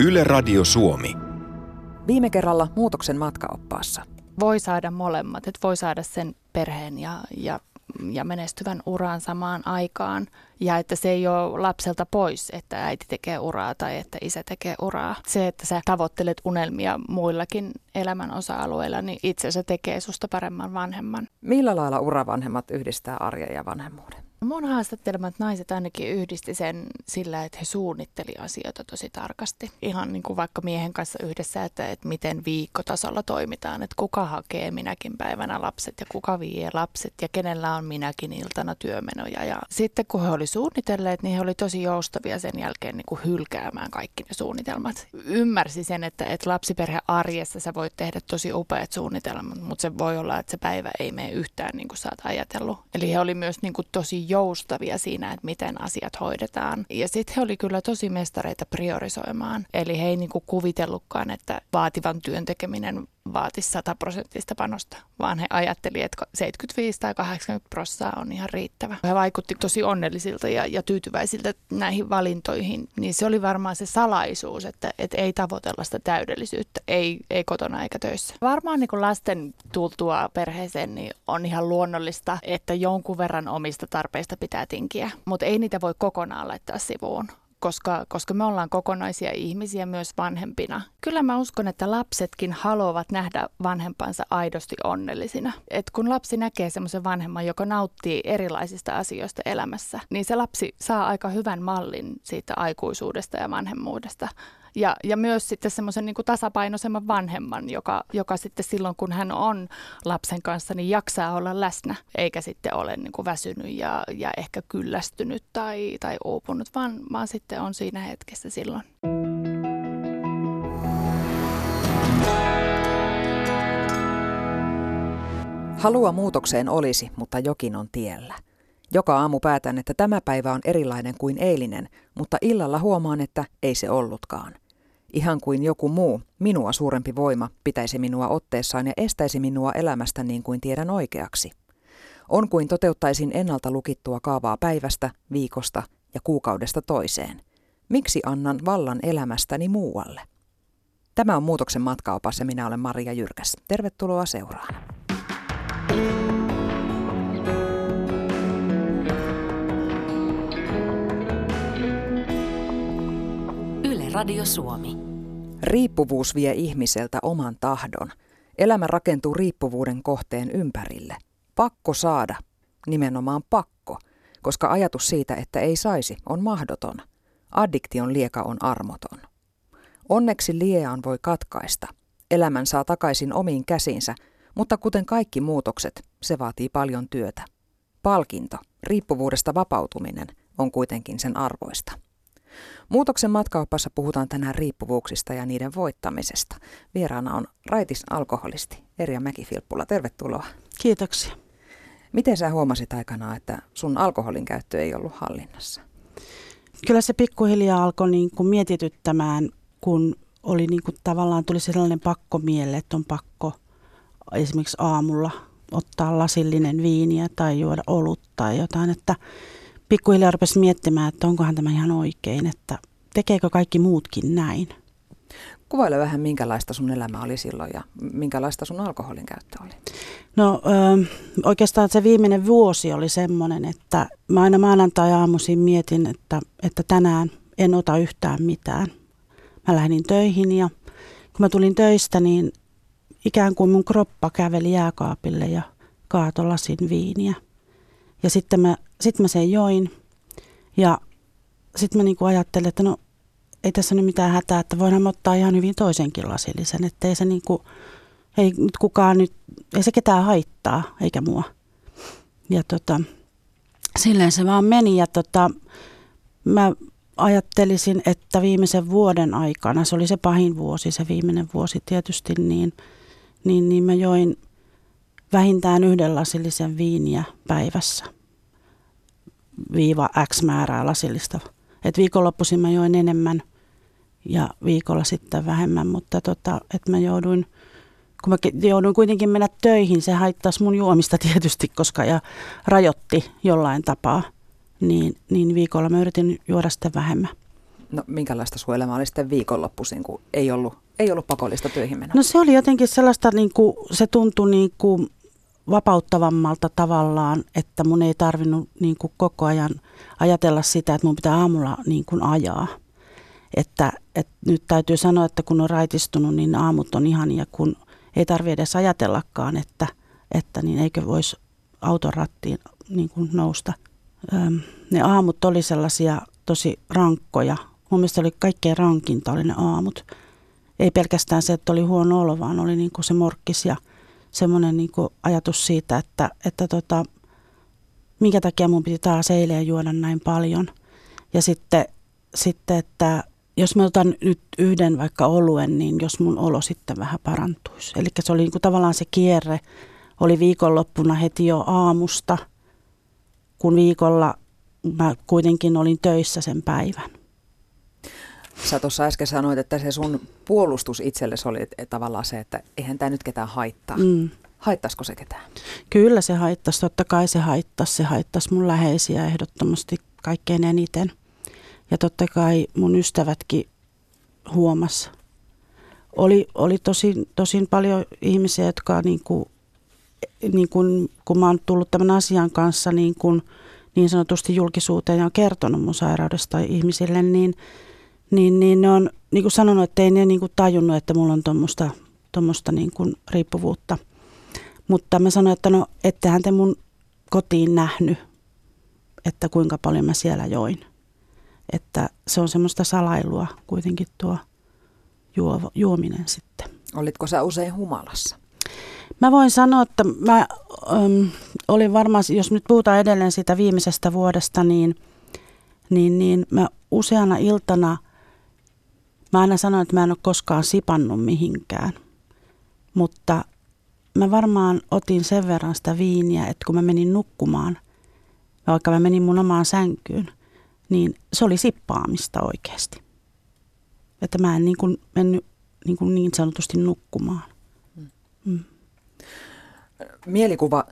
Yle Radio Suomi. Viime kerralla muutoksen matkaoppaassa. Voi saada molemmat, että voi saada sen perheen ja, ja, ja menestyvän uran samaan aikaan. Ja että se ei ole lapselta pois, että äiti tekee uraa tai että isä tekee uraa. Se, että sä tavoittelet unelmia muillakin elämän osa-alueilla, niin itse asiassa tekee susta paremman vanhemman. Millä lailla uravanhemmat yhdistää arjen ja vanhemmuuden? Mun haastattelemat naiset ainakin yhdisti sen sillä, että he suunnitteli asioita tosi tarkasti. Ihan niin kuin vaikka miehen kanssa yhdessä, että, että miten viikkotasolla toimitaan, että kuka hakee minäkin päivänä lapset ja kuka vie lapset ja kenellä on minäkin iltana työmenoja. Ja sitten kun he oli suunnitelleet, niin he oli tosi joustavia sen jälkeen niin kuin hylkäämään kaikki ne suunnitelmat. Ymmärsi sen, että, että lapsiperhe arjessa sä voit tehdä tosi upeat suunnitelmat, mutta se voi olla, että se päivä ei mene yhtään niin kuin sä oot ajatellut. Eli he oli myös niin kuin tosi joustavia siinä, että miten asiat hoidetaan. Ja sitten he oli kyllä tosi mestareita priorisoimaan. Eli he ei niinku kuvitellutkaan, että vaativan työn tekeminen vaatisi 100 prosenttista panosta, vaan he ajattelivat, että 75 tai 80 prosenttia on ihan riittävä. He vaikutti tosi onnellisilta ja, ja tyytyväisiltä näihin valintoihin, niin se oli varmaan se salaisuus, että, että ei tavoitella sitä täydellisyyttä, ei, ei kotona eikä töissä. Varmaan niin lasten tultua perheeseen niin on ihan luonnollista, että jonkun verran omista tarpeista pitää tinkiä, mutta ei niitä voi kokonaan laittaa sivuun koska, koska me ollaan kokonaisia ihmisiä myös vanhempina. Kyllä mä uskon, että lapsetkin haluavat nähdä vanhempansa aidosti onnellisina. Et kun lapsi näkee semmoisen vanhemman, joka nauttii erilaisista asioista elämässä, niin se lapsi saa aika hyvän mallin siitä aikuisuudesta ja vanhemmuudesta. Ja, ja myös sitten semmoisen niin tasapainoisemman vanhemman, joka, joka sitten silloin, kun hän on lapsen kanssa, niin jaksaa olla läsnä, eikä sitten ole niin kuin väsynyt ja, ja ehkä kyllästynyt tai, tai uupunut, vaan, vaan sitten on siinä hetkessä silloin. Halua muutokseen olisi, mutta jokin on tiellä. Joka aamu päätän, että tämä päivä on erilainen kuin eilinen, mutta illalla huomaan, että ei se ollutkaan. Ihan kuin joku muu, minua suurempi voima, pitäisi minua otteessaan ja estäisi minua elämästä niin kuin tiedän oikeaksi. On kuin toteuttaisin ennalta lukittua kaavaa päivästä, viikosta ja kuukaudesta toiseen. Miksi annan vallan elämästäni muualle? Tämä on Muutoksen matkaopas ja minä olen Maria Jyrkäs. Tervetuloa seuraan. Yle Radio Suomi. Riippuvuus vie ihmiseltä oman tahdon. Elämä rakentuu riippuvuuden kohteen ympärille. Pakko saada, nimenomaan pakko, koska ajatus siitä, että ei saisi, on mahdoton. Addiktion lieka on armoton. Onneksi liean voi katkaista. Elämän saa takaisin omiin käsinsä, mutta kuten kaikki muutokset, se vaatii paljon työtä. Palkinto, riippuvuudesta vapautuminen, on kuitenkin sen arvoista. Muutoksen matkaopassa puhutaan tänään riippuvuuksista ja niiden voittamisesta. Vieraana on raitis alkoholisti Erja Mäkifilppula. Tervetuloa. Kiitoksia. Miten sä huomasit aikanaan, että sun alkoholin käyttö ei ollut hallinnassa? Kyllä se pikkuhiljaa alkoi niin kuin mietityttämään, kun oli niin kuin tavallaan tuli sellainen pakko mielle, että on pakko esimerkiksi aamulla ottaa lasillinen viiniä tai juoda olutta tai jotain, että pikkuhiljaa rupesi miettimään, että onkohan tämä ihan oikein, että tekeekö kaikki muutkin näin. Kuvaile vähän, minkälaista sun elämä oli silloin ja minkälaista sun alkoholin käyttö oli? No oikeastaan se viimeinen vuosi oli semmoinen, että mä aina maanantai-aamuisin mietin, että, että tänään en ota yhtään mitään. Mä lähdin töihin ja kun mä tulin töistä, niin ikään kuin mun kroppa käveli jääkaapille ja kaato lasin viiniä. Ja sitten mä, sit mä sen join ja sitten mä niinku ajattelin, että no ei tässä nyt mitään hätää, että voidaan ottaa ihan hyvin toisenkin lasillisen, että ei se niinku, ei nyt kukaan nyt, ei se ketään haittaa, eikä mua. Ja tota, silleen se vaan meni ja tota, mä ajattelisin, että viimeisen vuoden aikana, se oli se pahin vuosi, se viimeinen vuosi tietysti, niin, niin, niin mä join vähintään yhden lasillisen viiniä päivässä viiva X määrää lasillista. Et viikonloppuisin mä join enemmän ja viikolla sitten vähemmän, mutta tota, että mä jouduin, kun mä jouduin kuitenkin mennä töihin, se haittaisi mun juomista tietysti, koska ja rajoitti jollain tapaa, niin, niin viikolla mä yritin juoda sitten vähemmän. No minkälaista elämä oli sitten viikonloppuisin, kun ei ollut, ei ollut pakollista töihin menoa? No se oli jotenkin sellaista, niin kuin, se tuntui niin kuin vapauttavammalta tavallaan, että mun ei tarvinnut niin kuin koko ajan ajatella sitä, että mun pitää aamulla niin kuin ajaa. Että, että nyt täytyy sanoa, että kun on raitistunut, niin aamut on ihania, kun ei tarvi edes ajatellakaan, että, että niin eikö voisi auton rattiin niin kuin nousta. Öm, ne aamut oli sellaisia tosi rankkoja. Mun mielestä oli kaikkein rankinta oli ne aamut. Ei pelkästään se, että oli huono olo, vaan oli niin kuin se morkkis ja semmoinen niin ajatus siitä, että, että tota, minkä takia mun piti taas eilen juoda näin paljon. Ja sitten, sitten, että jos mä otan nyt yhden vaikka oluen, niin jos mun olo sitten vähän parantuisi. Eli se oli niin kuin tavallaan se kierre, oli viikonloppuna heti jo aamusta, kun viikolla mä kuitenkin olin töissä sen päivän. Sä tuossa äsken sanoit, että se sun puolustus itsellesi oli tavallaan se, että eihän tämä nyt ketään haittaa. Mm. Haittaisiko se ketään? Kyllä se haittaisi, totta kai se haittaisi. Se haittaisi mun läheisiä ehdottomasti kaikkein eniten. Ja totta kai mun ystävätkin huomas. Oli, oli tosin, tosin paljon ihmisiä, jotka niin kuin, niin kuin, kun mä oon tullut tämän asian kanssa niin, kuin, niin sanotusti julkisuuteen ja on kertonut mun sairaudesta ihmisille, niin, niin, niin ne on niin kuin sanonut, että ei ne niin kuin tajunnut, että mulla on tuommoista tuommoista niin kuin riippuvuutta. Mutta mä sanoin, että no ettehän te mun kotiin nähnyt, että kuinka paljon mä siellä join. Että se on semmoista salailua kuitenkin tuo juo, juominen sitten. Olitko sä usein humalassa? Mä voin sanoa, että mä äm, olin varmaan, jos nyt puhutaan edelleen siitä viimeisestä vuodesta, niin, niin, niin mä useana iltana, mä aina sanoin, että mä en ole koskaan sipannut mihinkään. Mutta mä varmaan otin sen verran sitä viiniä, että kun mä menin nukkumaan, vaikka mä menin mun omaan sänkyyn, niin se oli sippaamista oikeasti. Että mä en niin kuin mennyt niin, kuin niin sanotusti nukkumaan. Mm. Mielikuva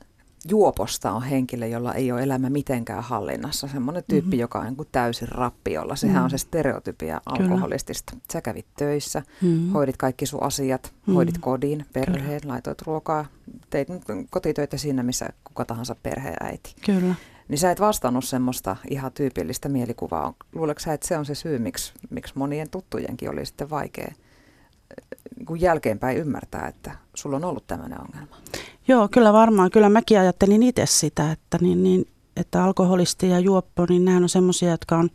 juoposta on henkilö, jolla ei ole elämä mitenkään hallinnassa. Semmoinen tyyppi, mm-hmm. joka on niin kuin täysin rappiolla. Sehän mm-hmm. on se stereotypia alkoholistista. Kyllä. Sä kävit töissä, mm-hmm. hoidit kaikki sun asiat, mm-hmm. hoidit kodin, perheen, Kyllä. laitoit ruokaa. Teit kotitöitä siinä, missä kuka tahansa perheäiti. Kyllä. Niin sä et vastannut semmoista ihan tyypillistä mielikuvaa. Luuletko sä, että se on se syy, miksi, miksi monien tuttujenkin oli sitten vaikea niin jälkeenpäin ymmärtää, että sulla on ollut tämmöinen ongelma? Joo, kyllä varmaan. Kyllä mäkin ajattelin itse sitä, että, niin, niin, että alkoholisti ja juoppo, niin nämä on semmoisia, jotka on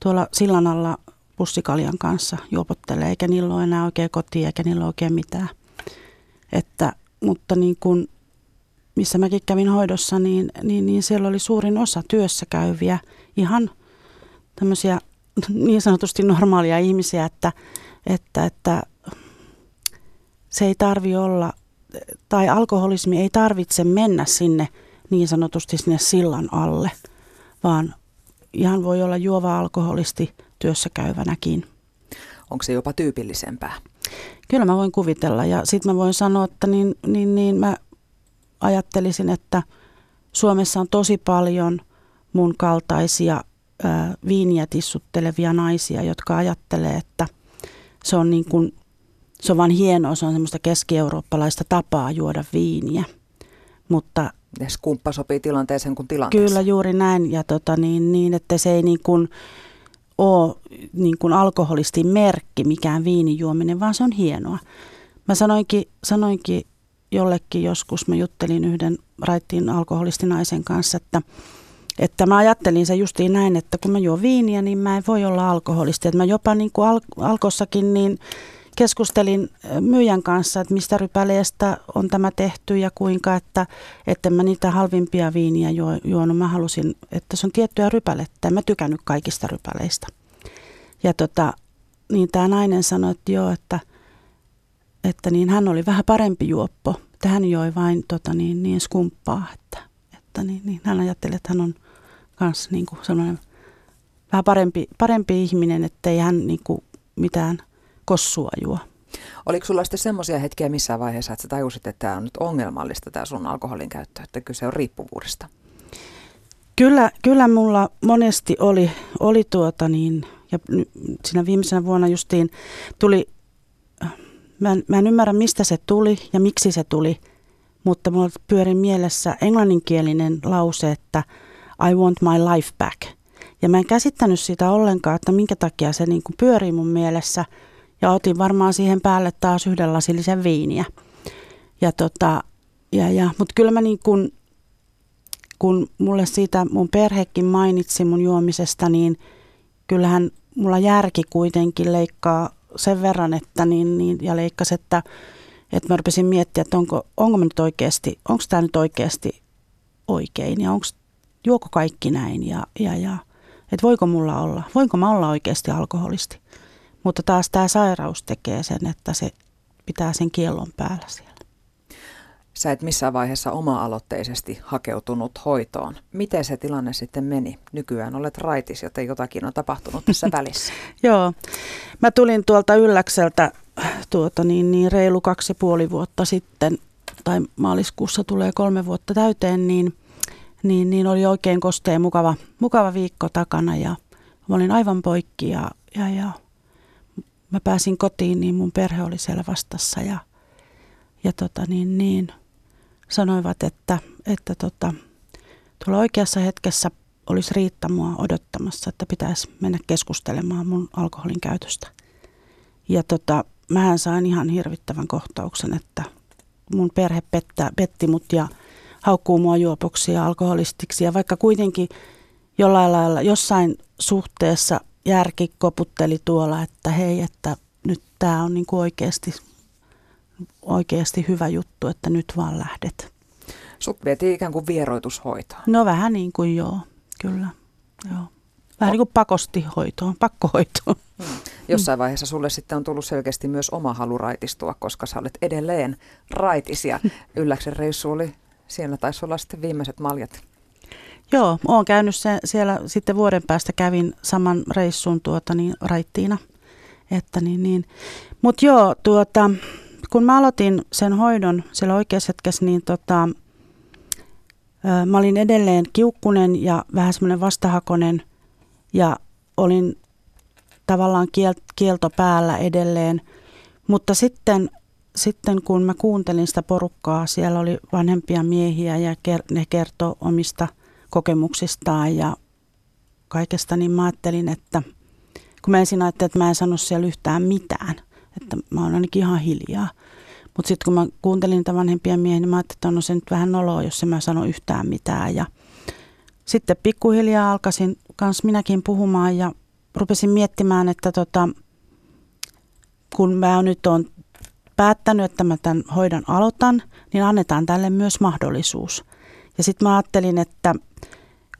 tuolla sillan alla pussikaljan kanssa juopottelee, eikä niillä ole enää oikein kotia, eikä niillä ole oikein mitään. Että, mutta niin kuin, missä mäkin kävin hoidossa, niin, niin, niin siellä oli suurin osa työssä käyviä, ihan tämmöisiä niin sanotusti normaalia ihmisiä, että, että, että se ei tarvi olla tai alkoholismi ei tarvitse mennä sinne niin sanotusti sinne sillan alle, vaan ihan voi olla juova alkoholisti työssä käyvänäkin. Onko se jopa tyypillisempää? Kyllä mä voin kuvitella ja sitten mä voin sanoa, että niin, niin, niin mä ajattelisin, että Suomessa on tosi paljon mun kaltaisia viiniä tissuttelevia naisia, jotka ajattelee, että se on niin kuin se on vain hienoa, se on semmoista keski-eurooppalaista tapaa juoda viiniä. Mutta ja skumppa sopii tilanteeseen kuin tilanteeseen. Kyllä juuri näin, ja tota, niin, niin, että se ei niin kuin ole niin kuin alkoholistin merkki mikään viinijuominen, vaan se on hienoa. Mä sanoinkin, sanoinkin jollekin joskus, mä juttelin yhden raittiin alkoholistinaisen kanssa, että, että mä ajattelin se justiin näin, että kun mä juon viiniä, niin mä en voi olla alkoholisti. Että mä jopa niin kuin al- alkossakin niin keskustelin myyjän kanssa, että mistä rypäleestä on tämä tehty ja kuinka, että, että mä niitä halvimpia viiniä juo, juonut. Mä halusin, että se on tiettyä rypälettä. Mä tykännyt kaikista rypäleistä. Ja tota, niin tämä nainen sanoi, että joo, että, että niin hän oli vähän parempi juoppo. Että hän joi vain tota, niin, niin skumppaa, että, että niin, niin hän ajatteli, että hän on myös niin kuin sellainen vähän parempi, parempi ihminen, että ei hän niin kuin mitään – kossua juo. Oliko sulla sitten semmoisia hetkiä missään vaiheessa, että sä tajusit, että tämä on nyt ongelmallista tämä sun alkoholin käyttö, että kyse on riippuvuudesta? Kyllä, kyllä mulla monesti oli, oli tuota niin, Ja siinä viimeisenä vuonna justiin tuli, mä en, mä en ymmärrä mistä se tuli ja miksi se tuli, mutta mulla pyörin mielessä englanninkielinen lause, että I want my life back. Ja mä en käsittänyt sitä ollenkaan, että minkä takia se niin kuin pyörii mun mielessä. Ja otin varmaan siihen päälle taas yhden lasillisen viiniä. Ja tota, ja, ja, mutta kyllä mä niin kuin, kun mulle siitä mun perhekin mainitsi mun juomisesta, niin kyllähän mulla järki kuitenkin leikkaa sen verran, että niin, niin, ja leikkas, että, että mä rupesin miettiä, että onko, onko mä nyt oikeasti, onko tämä nyt oikeasti oikein ja onko, juoko kaikki näin ja, ja, ja että voiko mulla olla, voinko mä olla oikeasti alkoholisti. Mutta taas tämä sairaus tekee sen, että se pitää sen kiellon päällä siellä. Sä et missään vaiheessa oma-aloitteisesti hakeutunut hoitoon. Miten se tilanne sitten meni? Nykyään olet raitis, joten jotakin on tapahtunut tässä välissä. Joo, mä tulin tuolta Ylläkseltä tuota, niin, niin reilu kaksi puoli vuotta sitten, tai maaliskuussa tulee kolme vuotta täyteen, niin, niin, niin oli oikein kosteen mukava, mukava viikko takana ja mä olin aivan poikki ja, ja, ja mä pääsin kotiin, niin mun perhe oli siellä vastassa ja, ja tota, niin, niin, sanoivat, että, että tota, tuolla oikeassa hetkessä olisi Riitta mua odottamassa, että pitäisi mennä keskustelemaan mun alkoholin käytöstä. Ja tota, mähän sain ihan hirvittävän kohtauksen, että mun perhe pettää, petti mut ja haukkuu mua juopoksi ja alkoholistiksi. Ja vaikka kuitenkin jollain lailla jossain suhteessa järki koputteli tuolla, että hei, että nyt tämä on niinku oikeasti oikeasti hyvä juttu, että nyt vaan lähdet. Sut vietiin ikään kuin vieroitushoitoon. No vähän niin kuin joo, kyllä. Joo. Vähän oh. niin kuin pakosti hoitoon, pakkohoitoon. Hmm. Jossain vaiheessa sulle sitten on tullut selkeästi myös oma halu raitistua, koska sä olet edelleen raitis ja Ylläksen reissu oli, siellä taisi olla sitten viimeiset maljat. Joo, olen käynyt se, siellä sitten vuoden päästä kävin saman reissun tuota niin, raittiina. Että niin, niin. Mutta joo, tuota, kun mä aloitin sen hoidon siellä oikeassa hetkessä, niin tota, mä olin edelleen kiukkunen ja vähän semmoinen vastahakonen ja olin tavallaan kiel- kielto päällä edelleen. Mutta sitten, sitten kun mä kuuntelin sitä porukkaa, siellä oli vanhempia miehiä ja ker- ne kertoi omista kokemuksistaan ja kaikesta, niin mä ajattelin, että kun mä ensin ajattelin, että mä en sano siellä yhtään mitään – että mä oon ainakin ihan hiljaa. Mutta sitten kun mä kuuntelin niitä vanhempia miehiä, niin mä ajattelin, että on se nyt vähän noloa, jos en mä sano yhtään mitään. Ja sitten pikkuhiljaa alkaisin kans minäkin puhumaan ja rupesin miettimään, että tota, kun mä nyt on päättänyt, että mä tämän hoidon aloitan, niin annetaan tälle myös mahdollisuus. Ja sitten mä ajattelin, että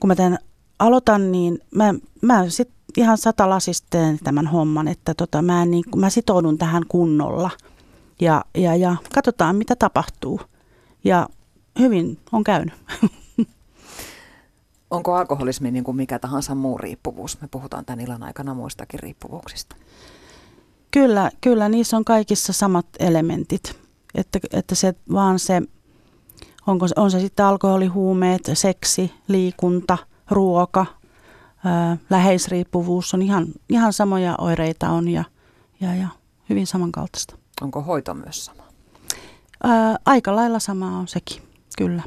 kun mä tämän aloitan, niin mä, mä sitten ihan satalasisteen tämän homman, että tota, mä, niin, mä sitoudun tähän kunnolla ja, ja, ja katsotaan mitä tapahtuu. Ja hyvin on käynyt. Onko alkoholismi niin kuin mikä tahansa muu riippuvuus? Me puhutaan tämän illan aikana muistakin riippuvuuksista. Kyllä, kyllä niissä on kaikissa samat elementit. Että, että se vaan se, onko, on se sitten alkoholi, huumeet, seksi, liikunta, ruoka, läheisriippuvuus on ihan, ihan samoja oireita on ja, ja, ja hyvin samankaltaista. Onko hoito myös sama? Ää, aika lailla sama on sekin, kyllä.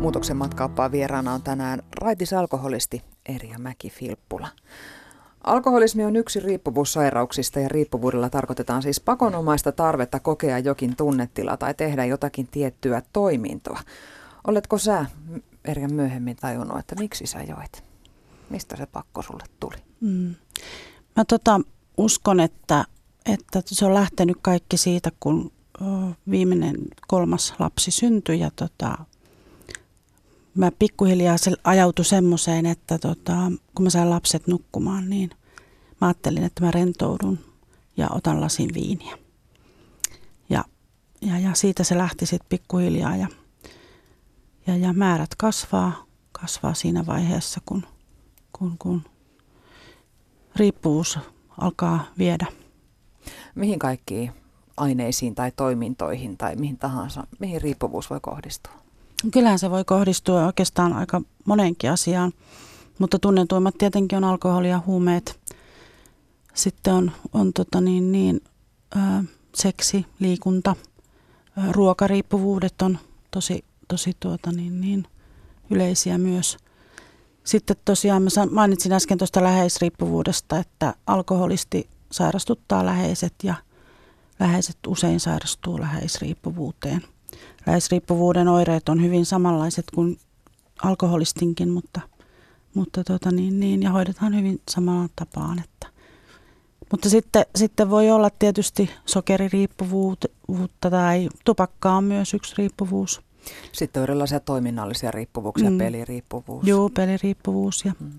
Muutoksen matkaappaa vieraana on tänään raitis alkoholisti Erja Mäki-Filppula. Alkoholismi on yksi riippuvuussairauksista ja riippuvuudella tarkoitetaan siis pakonomaista tarvetta kokea jokin tunnetila tai tehdä jotakin tiettyä toimintoa. Oletko sä Erja myöhemmin tajunnut, että miksi sä joit? Mistä se pakko sulle tuli? Mm. Mä tota, uskon, että, että se on lähtenyt kaikki siitä, kun viimeinen kolmas lapsi syntyi ja tota, mä pikkuhiljaa se ajautui semmoiseen, että tota, kun mä sain lapset nukkumaan, niin mä ajattelin, että mä rentoudun ja otan lasin viiniä. Ja, ja, ja siitä se lähti sitten pikkuhiljaa ja, ja, ja määrät kasvaa, kasvaa siinä vaiheessa, kun, kun, kun riippuvuus alkaa viedä. Mihin kaikkiin aineisiin tai toimintoihin tai mihin tahansa, mihin riippuvuus voi kohdistua? Kyllähän se voi kohdistua oikeastaan aika moneenkin asiaan, mutta tunnetuimmat tietenkin on alkoholi ja huumeet. Sitten on, on tota niin, niin, ää, seksi, liikunta, ää, ruokariippuvuudet on tosi, tosi tuota niin, niin, yleisiä myös. Sitten tosiaan mä mainitsin äsken tuosta läheisriippuvuudesta, että alkoholisti sairastuttaa läheiset ja läheiset usein sairastuu läheisriippuvuuteen. Läheisriippuvuuden oireet on hyvin samanlaiset kuin alkoholistinkin, mutta, mutta tota niin, niin, ja hoidetaan hyvin samalla tapaan. Että. Mutta sitten, sitten voi olla tietysti sokeririippuvuutta tai tupakka on myös yksi riippuvuus. Sitten on erilaisia toiminnallisia riippuvuuksia, mm. peliriippuvuus. Joo, peliriippuvuus ja mm.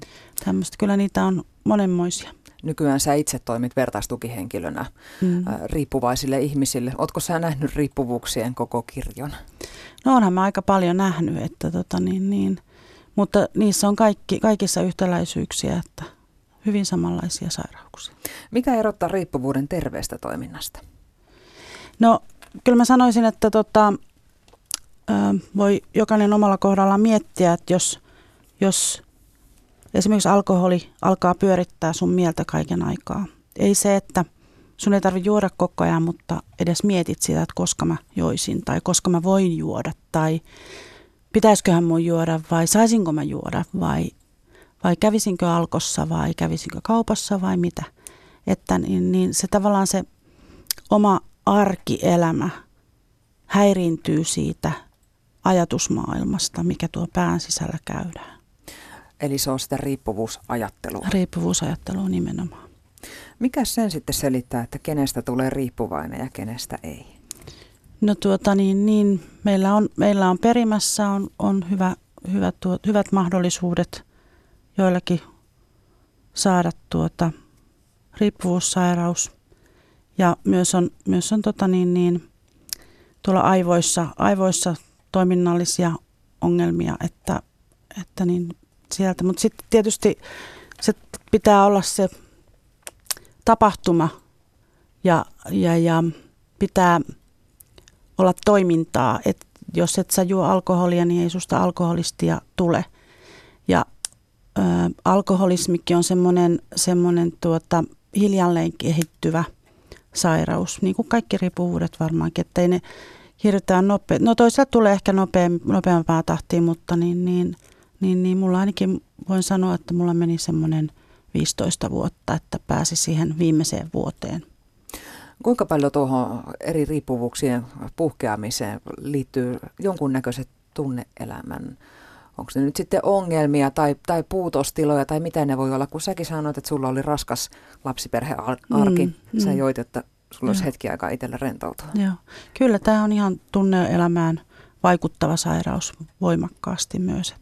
tämmöistä. Kyllä niitä on monenmoisia. Nykyään sä itse toimit vertaistukihenkilönä mm. riippuvaisille ihmisille. Oletko sä nähnyt riippuvuuksien koko kirjon? No onhan mä aika paljon nähnyt, että tota niin, niin. mutta niissä on kaikki, kaikissa yhtäläisyyksiä, että hyvin samanlaisia sairauksia. Mikä erottaa riippuvuuden terveestä toiminnasta? No kyllä mä sanoisin, että tota, voi jokainen omalla kohdallaan miettiä, että jos, jos esimerkiksi alkoholi alkaa pyörittää sun mieltä kaiken aikaa. Ei se, että sun ei tarvitse juoda koko ajan, mutta edes mietit sitä, että koska mä joisin tai koska mä voin juoda tai pitäisiköhän mun juoda vai saisinko mä juoda vai, vai kävisinkö alkossa vai kävisinkö kaupassa vai mitä. Että niin, niin se tavallaan se oma arkielämä häiriintyy siitä ajatusmaailmasta, mikä tuo pään sisällä käydään. Eli se on sitä riippuvuusajattelua. Riippuvuusajattelua nimenomaan. Mikä sen sitten selittää, että kenestä tulee riippuvainen ja kenestä ei? No tuota niin, niin meillä, on, meillä on perimässä on, on hyvä, hyvä tuo, hyvät mahdollisuudet joillakin saada tuota riippuvuussairaus. Ja myös on, myös on tota niin, niin, tuolla aivoissa, aivoissa toiminnallisia ongelmia, että, että niin sieltä. Mutta sitten tietysti se pitää olla se tapahtuma ja, ja, ja pitää olla toimintaa. Et jos et sä juo alkoholia, niin ei susta alkoholistia tule. Ja ö, alkoholismikin on semmoinen, semmoinen tuota, hiljalleen kehittyvä sairaus, niin kuin kaikki riippuvuudet varmaankin, että ei ne hirveän nopea. No toisaalta tulee ehkä nopea, nopeampaa tahtiin, mutta niin, niin, niin, niin mulla ainakin voin sanoa, että mulla meni semmoinen 15 vuotta, että pääsi siihen viimeiseen vuoteen. Kuinka paljon tuohon eri riippuvuuksien puhkeamiseen liittyy jonkunnäköiset tunneelämän onko se nyt sitten ongelmia tai, tai puutostiloja tai mitä ne voi olla, kun säkin sanoit, että sulla oli raskas lapsiperhearki, mm, sä mm. joit, että sulla olisi hetki aikaa itsellä rentoutua. Joo. Kyllä tämä on ihan tunneelämään vaikuttava sairaus voimakkaasti myös.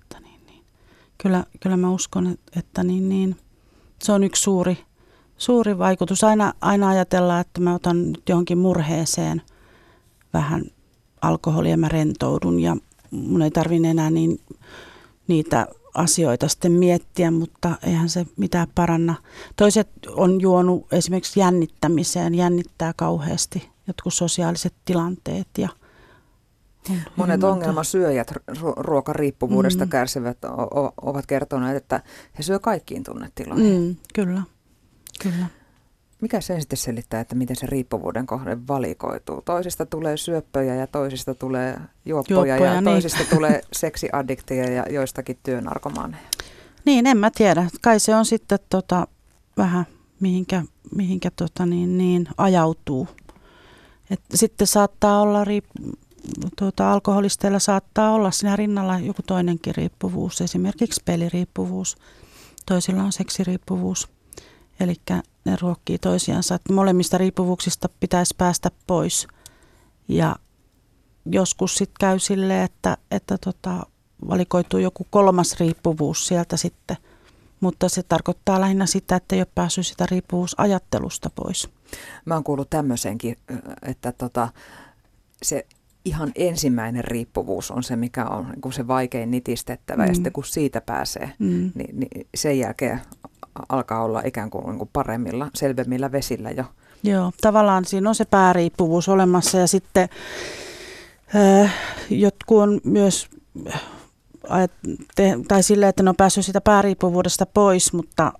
Kyllä, kyllä mä uskon, että niin, niin. se on yksi suuri, suuri vaikutus. Aina, aina ajatellaan, että mä otan nyt johonkin murheeseen vähän alkoholia mä rentoudun ja mun ei tarvitse enää niin, niitä asioita sitten miettiä, mutta eihän se mitään paranna. Toiset on juonut esimerkiksi jännittämiseen, jännittää kauheasti jotkut sosiaaliset tilanteet ja Monet ongelmasyöjät ruokariippuvuudesta mm. kärsivät ovat kertoneet, että he syö kaikkiin tunnetiloihin. Mm, kyllä, kyllä. Mikä sen sitten selittää, että miten se riippuvuuden kohde valikoituu? Toisista tulee syöppöjä ja toisista tulee juoppoja, juoppoja ja niin. toisista tulee seksiaddikteja ja joistakin työnarkomaaneja. Niin, en mä tiedä. Kai se on sitten tota, vähän mihinkä, mihinkä tota niin, niin, ajautuu. Et sitten saattaa olla, riip- tuota, alkoholisteilla saattaa olla siinä rinnalla joku toinenkin riippuvuus, esimerkiksi peliriippuvuus. Toisilla on seksiriippuvuus. Eli ne ruokkii toisiansa. Että molemmista riippuvuuksista pitäisi päästä pois. Ja joskus sitten käy silleen, että, että tota, valikoituu joku kolmas riippuvuus sieltä sitten. Mutta se tarkoittaa lähinnä sitä, että ei ole päässyt sitä riippuvuusajattelusta pois. Mä oon kuullut tämmöisenkin, että tota, se ihan ensimmäinen riippuvuus on se, mikä on niin se vaikein nitistettävä. Mm. Ja sitten kun siitä pääsee, mm. niin, niin sen jälkeen alkaa olla ikään kuin, niin kuin paremmilla, selvemmillä vesillä jo. Joo, tavallaan siinä on se pääriippuvuus olemassa ja sitten äh, jotkut on myös te, tai sille, että ne on päässyt sitä pääriippuvuudesta pois, mutta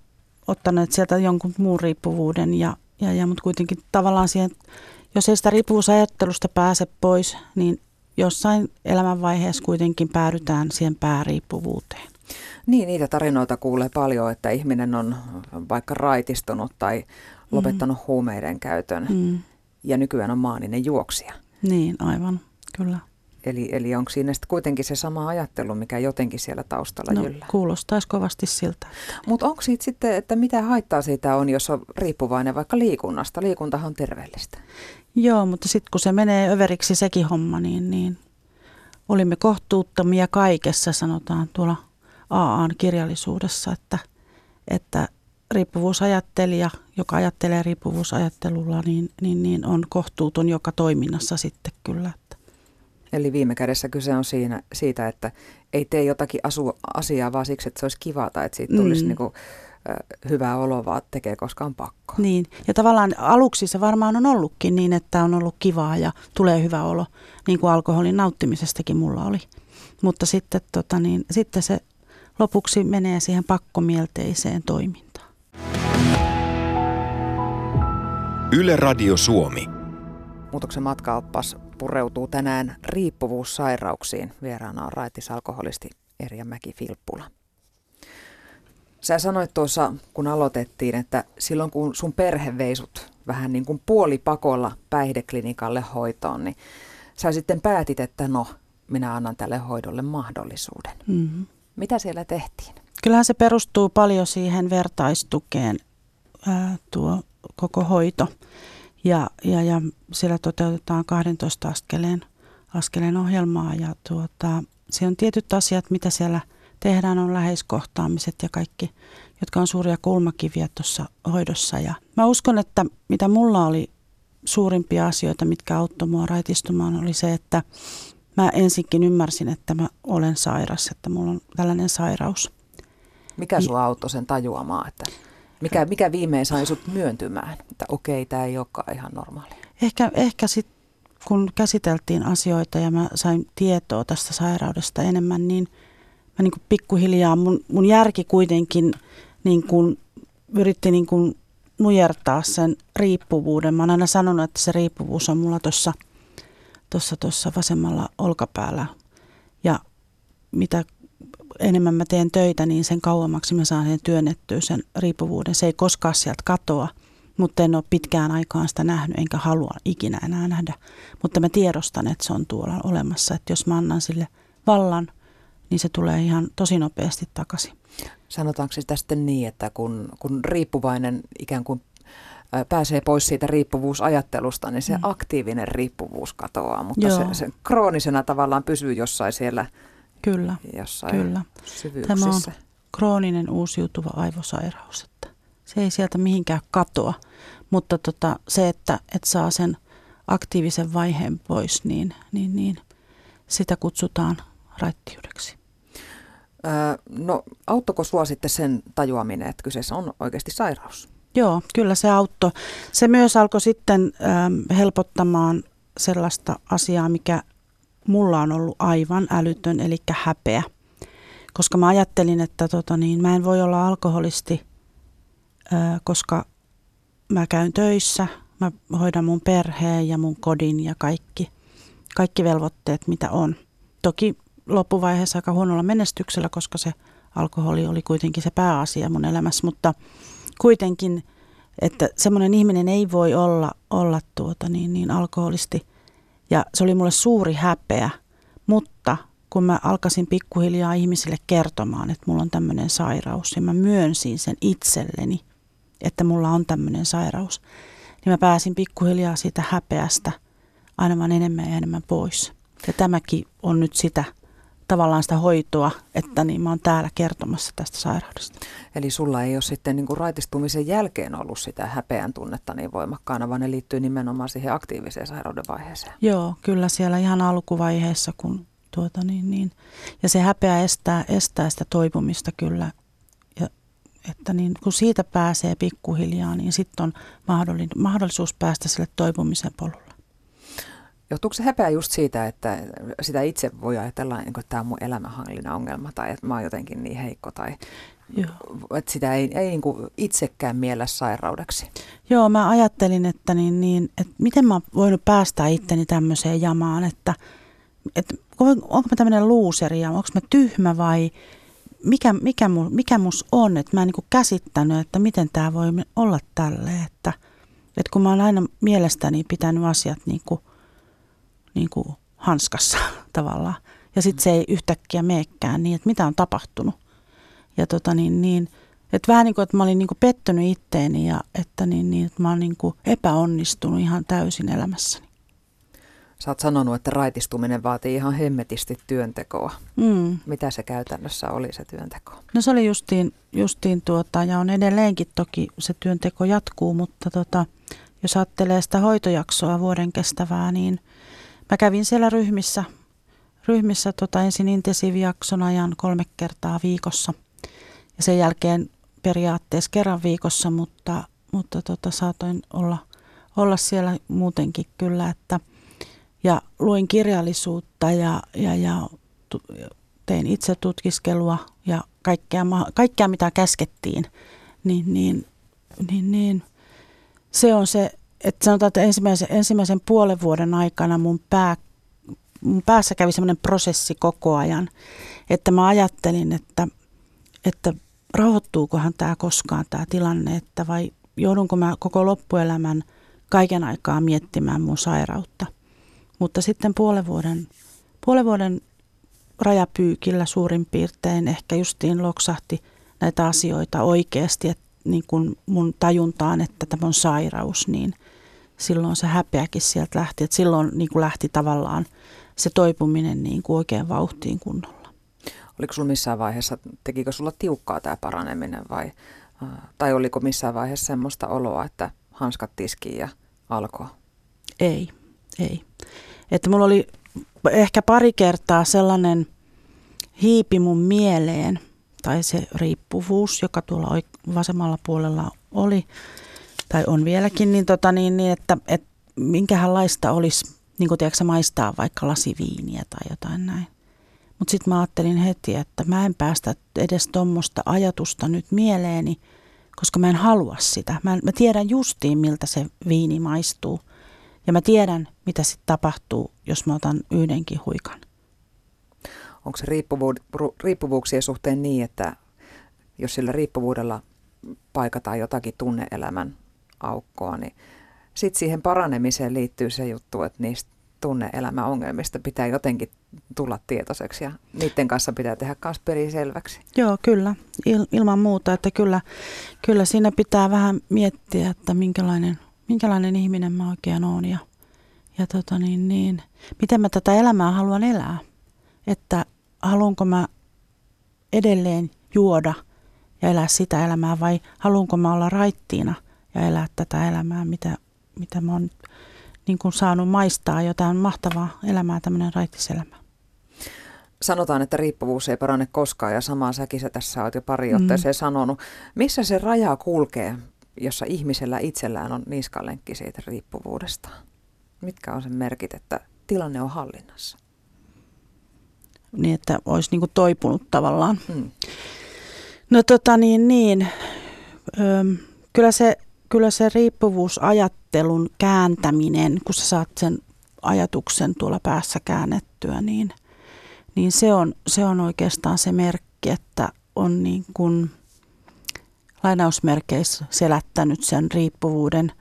ottaneet sieltä jonkun muun riippuvuuden ja, ja, ja mutta kuitenkin tavallaan siihen, jos ei sitä riippuvuusajattelusta pääse pois, niin jossain elämänvaiheessa kuitenkin päädytään siihen pääriippuvuuteen. Niin, niitä tarinoita kuulee paljon, että ihminen on vaikka raitistunut tai lopettanut mm. huumeiden käytön mm. ja nykyään on maaninen juoksija. Niin, aivan, kyllä. Eli, eli onko siinä sitten kuitenkin se sama ajattelu, mikä jotenkin siellä taustalla no, jyllää? kuulostaisi kovasti siltä. Mutta onko siitä sitten, että mitä haittaa siitä on, jos on riippuvainen vaikka liikunnasta? Liikuntahan on terveellistä. Joo, mutta sitten kun se menee överiksi sekin homma, niin, niin olimme kohtuuttomia kaikessa, sanotaan tuolla AAn kirjallisuudessa, että, että riippuvuusajattelija, joka ajattelee riippuvuusajattelulla, niin, niin, niin on kohtuuton joka toiminnassa sitten kyllä. Eli viime kädessä kyse on siinä, siitä, että ei tee jotakin asu, asiaa vaan siksi, että se olisi kivaa tai että siitä tulisi mm. niin kuin, hyvää oloa, vaan tekee, koska on pakko. Niin, ja tavallaan aluksi se varmaan on ollutkin niin, että on ollut kivaa ja tulee hyvä olo, niin kuin alkoholin nauttimisestakin mulla oli. Mutta sitten, tota niin, sitten se lopuksi menee siihen pakkomielteiseen toimintaan. Yle Radio Suomi. Muutoksen matkaoppas pureutuu tänään riippuvuussairauksiin. Vieraana on raitisalkoholisti Erja Mäki-Filppula. Sä sanoit tuossa, kun aloitettiin, että silloin kun sun perhe veisut vähän niin kuin puolipakolla päihdeklinikalle hoitoon, niin sä sitten päätit, että no, minä annan tälle hoidolle mahdollisuuden. Mm-hmm. Mitä siellä tehtiin? Kyllähän se perustuu paljon siihen vertaistukeen, ää, tuo koko hoito. Ja, ja, ja siellä toteutetaan 12 askeleen, askeleen ohjelmaa ja tuota, se on tietyt asiat, mitä siellä tehdään, on läheiskohtaamiset ja kaikki, jotka on suuria kulmakiviä tuossa hoidossa. Ja mä uskon, että mitä mulla oli suurimpia asioita, mitkä auttoi mua raitistumaan, oli se, että mä ensinkin ymmärsin, että mä olen sairas, että mulla on tällainen sairaus. Mikä sua auttoi sen tajuamaan, että mikä, mikä viimein sai sut myöntymään, että okei, tämä ei olekaan ihan normaalia? Ehkä, ehkä sitten kun käsiteltiin asioita ja mä sain tietoa tästä sairaudesta enemmän, niin mä niin kuin pikkuhiljaa, mun, mun järki kuitenkin niin kuin yritti niin kuin nujertaa sen riippuvuuden. Mä oon aina sanonut, että se riippuvuus on mulla tuossa tuossa tuossa vasemmalla olkapäällä. Ja mitä enemmän mä teen töitä, niin sen kauemmaksi mä saan sen työnnettyä sen riippuvuuden. Se ei koskaan sieltä katoa, mutta en ole pitkään aikaan sitä nähnyt, enkä halua ikinä enää nähdä. Mutta mä tiedostan, että se on tuolla olemassa, että jos mä annan sille vallan, niin se tulee ihan tosi nopeasti takaisin. Sanotaanko sitä sitten niin, että kun, kun riippuvainen ikään kuin pääsee pois siitä riippuvuusajattelusta, niin se mm. aktiivinen riippuvuus katoaa, mutta se, se kroonisena tavallaan pysyy jossain siellä Kyllä, jossain kyllä. Tämä on krooninen uusiutuva aivosairaus, että se ei sieltä mihinkään katoa, mutta tota, se, että, että saa sen aktiivisen vaiheen pois, niin, niin, niin sitä kutsutaan raittiudeksi. Öö, no auttoko sua sitten sen tajuaminen, että kyseessä on oikeasti sairaus? Joo, kyllä se auttoi. Se myös alkoi sitten ähm, helpottamaan sellaista asiaa, mikä mulla on ollut aivan älytön, eli häpeä. Koska mä ajattelin, että tota niin, mä en voi olla alkoholisti, koska mä käyn töissä, mä hoidan mun perheen ja mun kodin ja kaikki, kaikki velvoitteet, mitä on. Toki loppuvaiheessa aika huonolla menestyksellä, koska se alkoholi oli kuitenkin se pääasia mun elämässä, mutta kuitenkin, että semmoinen ihminen ei voi olla, olla tuota niin, niin alkoholisti. Ja se oli mulle suuri häpeä, mutta kun mä alkasin pikkuhiljaa ihmisille kertomaan, että mulla on tämmöinen sairaus ja mä myönsin sen itselleni, että mulla on tämmöinen sairaus, niin mä pääsin pikkuhiljaa siitä häpeästä aina vaan enemmän ja enemmän pois. Ja tämäkin on nyt sitä tavallaan sitä hoitoa, että niin mä oon täällä kertomassa tästä sairaudesta. Eli sulla ei ole sitten niin kuin raitistumisen jälkeen ollut sitä häpeän tunnetta niin voimakkaana, vaan ne liittyy nimenomaan siihen aktiiviseen sairauden vaiheeseen. Joo, kyllä siellä ihan alkuvaiheessa, kun tuota niin, niin. Ja se häpeä estää, estää sitä toipumista kyllä. Ja, että niin, kun siitä pääsee pikkuhiljaa, niin sitten on mahdollisuus päästä sille toipumisen polulle Johtuuko se häpeä just siitä, että sitä itse voi ajatella, niin että tämä on mun elämänhallinnan ongelma tai että mä oon jotenkin niin heikko tai Joo. että sitä ei, ei niin kuin itsekään miellä sairaudeksi? Joo, mä ajattelin, että, niin, niin, että miten mä oon voinut päästä itteni tämmöiseen jamaan, että, että onko mä tämmöinen luuseri ja onko mä tyhmä vai mikä, mikä, mikä mus on, että mä en niin käsittänyt, että miten tämä voi olla tälle, että, että kun mä oon aina mielestäni pitänyt asiat niin kuin, niin kuin hanskassa tavallaan. Ja sitten se ei yhtäkkiä meekään niin, että mitä on tapahtunut. Ja tota niin, niin että vähän niin kuin, että mä olin niin kuin pettynyt itteeni ja että, niin, niin, että mä oon niin kuin epäonnistunut ihan täysin elämässäni. Sä oot sanonut, että raitistuminen vaatii ihan hemmetisti työntekoa. Mm. Mitä se käytännössä oli se työnteko? No se oli justiin, justiin tuota, ja on edelleenkin toki se työnteko jatkuu, mutta tota, jos ajattelee sitä hoitojaksoa vuoden kestävää, niin mä kävin siellä ryhmissä, ryhmissä tota, ensin intensiivijakson ajan kolme kertaa viikossa. Ja sen jälkeen periaatteessa kerran viikossa, mutta, mutta tota, saatoin olla, olla siellä muutenkin kyllä, että – ja luin kirjallisuutta ja, ja, ja tein itse tutkiskelua ja kaikkea, kaikkea mitä käskettiin, niin, niin, niin, niin se on se, että sanotaan, että ensimmäisen, ensimmäisen puolen vuoden aikana mun, pää, mun päässä kävi semmoinen prosessi koko ajan, että mä ajattelin, että, että rauhoittuukohan tämä koskaan tämä tilanne, että vai joudunko mä koko loppuelämän kaiken aikaa miettimään mun sairautta. Mutta sitten puolen vuoden, puolen vuoden rajapyykillä suurin piirtein ehkä justiin loksahti näitä asioita oikeasti, että niin kuin mun tajuntaan, että tämä on sairaus, niin silloin se häpeäkin sieltä lähti. Että silloin niin kuin lähti tavallaan se toipuminen niin kuin oikein vauhtiin kunnolla. Oliko sulla missään vaiheessa, tekikö sulla tiukkaa tämä paraneminen vai, tai oliko missään vaiheessa semmoista oloa, että hanskat tiskiin ja alkoi? Ei, ei. Että mulla oli ehkä pari kertaa sellainen hiipi mun mieleen, tai se riippuvuus, joka tuolla vasemmalla puolella oli, tai on vieläkin, niin, tota, niin, niin että, että minkälaista olisi, niin kuin tiedätkö, maistaa vaikka lasiviiniä tai jotain näin. Mutta sitten mä ajattelin heti, että mä en päästä edes tuommoista ajatusta nyt mieleeni, koska mä en halua sitä. Mä, mä tiedän justiin, miltä se viini maistuu – ja mä tiedän, mitä sitten tapahtuu, jos mä otan yhdenkin huikan. Onko se riippuvu- riippuvuuksien suhteen niin, että jos sillä riippuvuudella paikataan jotakin tunneelämän aukkoa, niin sitten siihen paranemiseen liittyy se juttu, että niistä tunneelämän ongelmista pitää jotenkin tulla tietoiseksi ja niiden kanssa pitää tehdä myös selväksi. Joo, kyllä. Il, ilman muuta, että kyllä, kyllä siinä pitää vähän miettiä, että minkälainen minkälainen ihminen mä oikein oon ja, ja tota niin, niin, miten mä tätä elämää haluan elää. Että haluanko mä edelleen juoda ja elää sitä elämää vai haluanko mä olla raittiina ja elää tätä elämää, mitä, mitä mä oon niin kuin saanut maistaa jotain mahtavaa elämää, tämmöinen raittiselämä. Sanotaan, että riippuvuus ei parane koskaan ja samaa säkin sä tässä oot jo pari otteeseen mm. sanonut. Missä se raja kulkee jossa ihmisellä itsellään on niskalenkki siitä riippuvuudesta? Mitkä on sen merkit, että tilanne on hallinnassa? Niin, että olisi niin kuin toipunut tavallaan. Hmm. No tota niin, niin. Öö, kyllä, se, kyllä se riippuvuusajattelun kääntäminen, kun sä saat sen ajatuksen tuolla päässä käännettyä, niin, niin se, on, se on oikeastaan se merkki, että on niin kuin – lainausmerkeissä selättänyt sen riippuvuuden.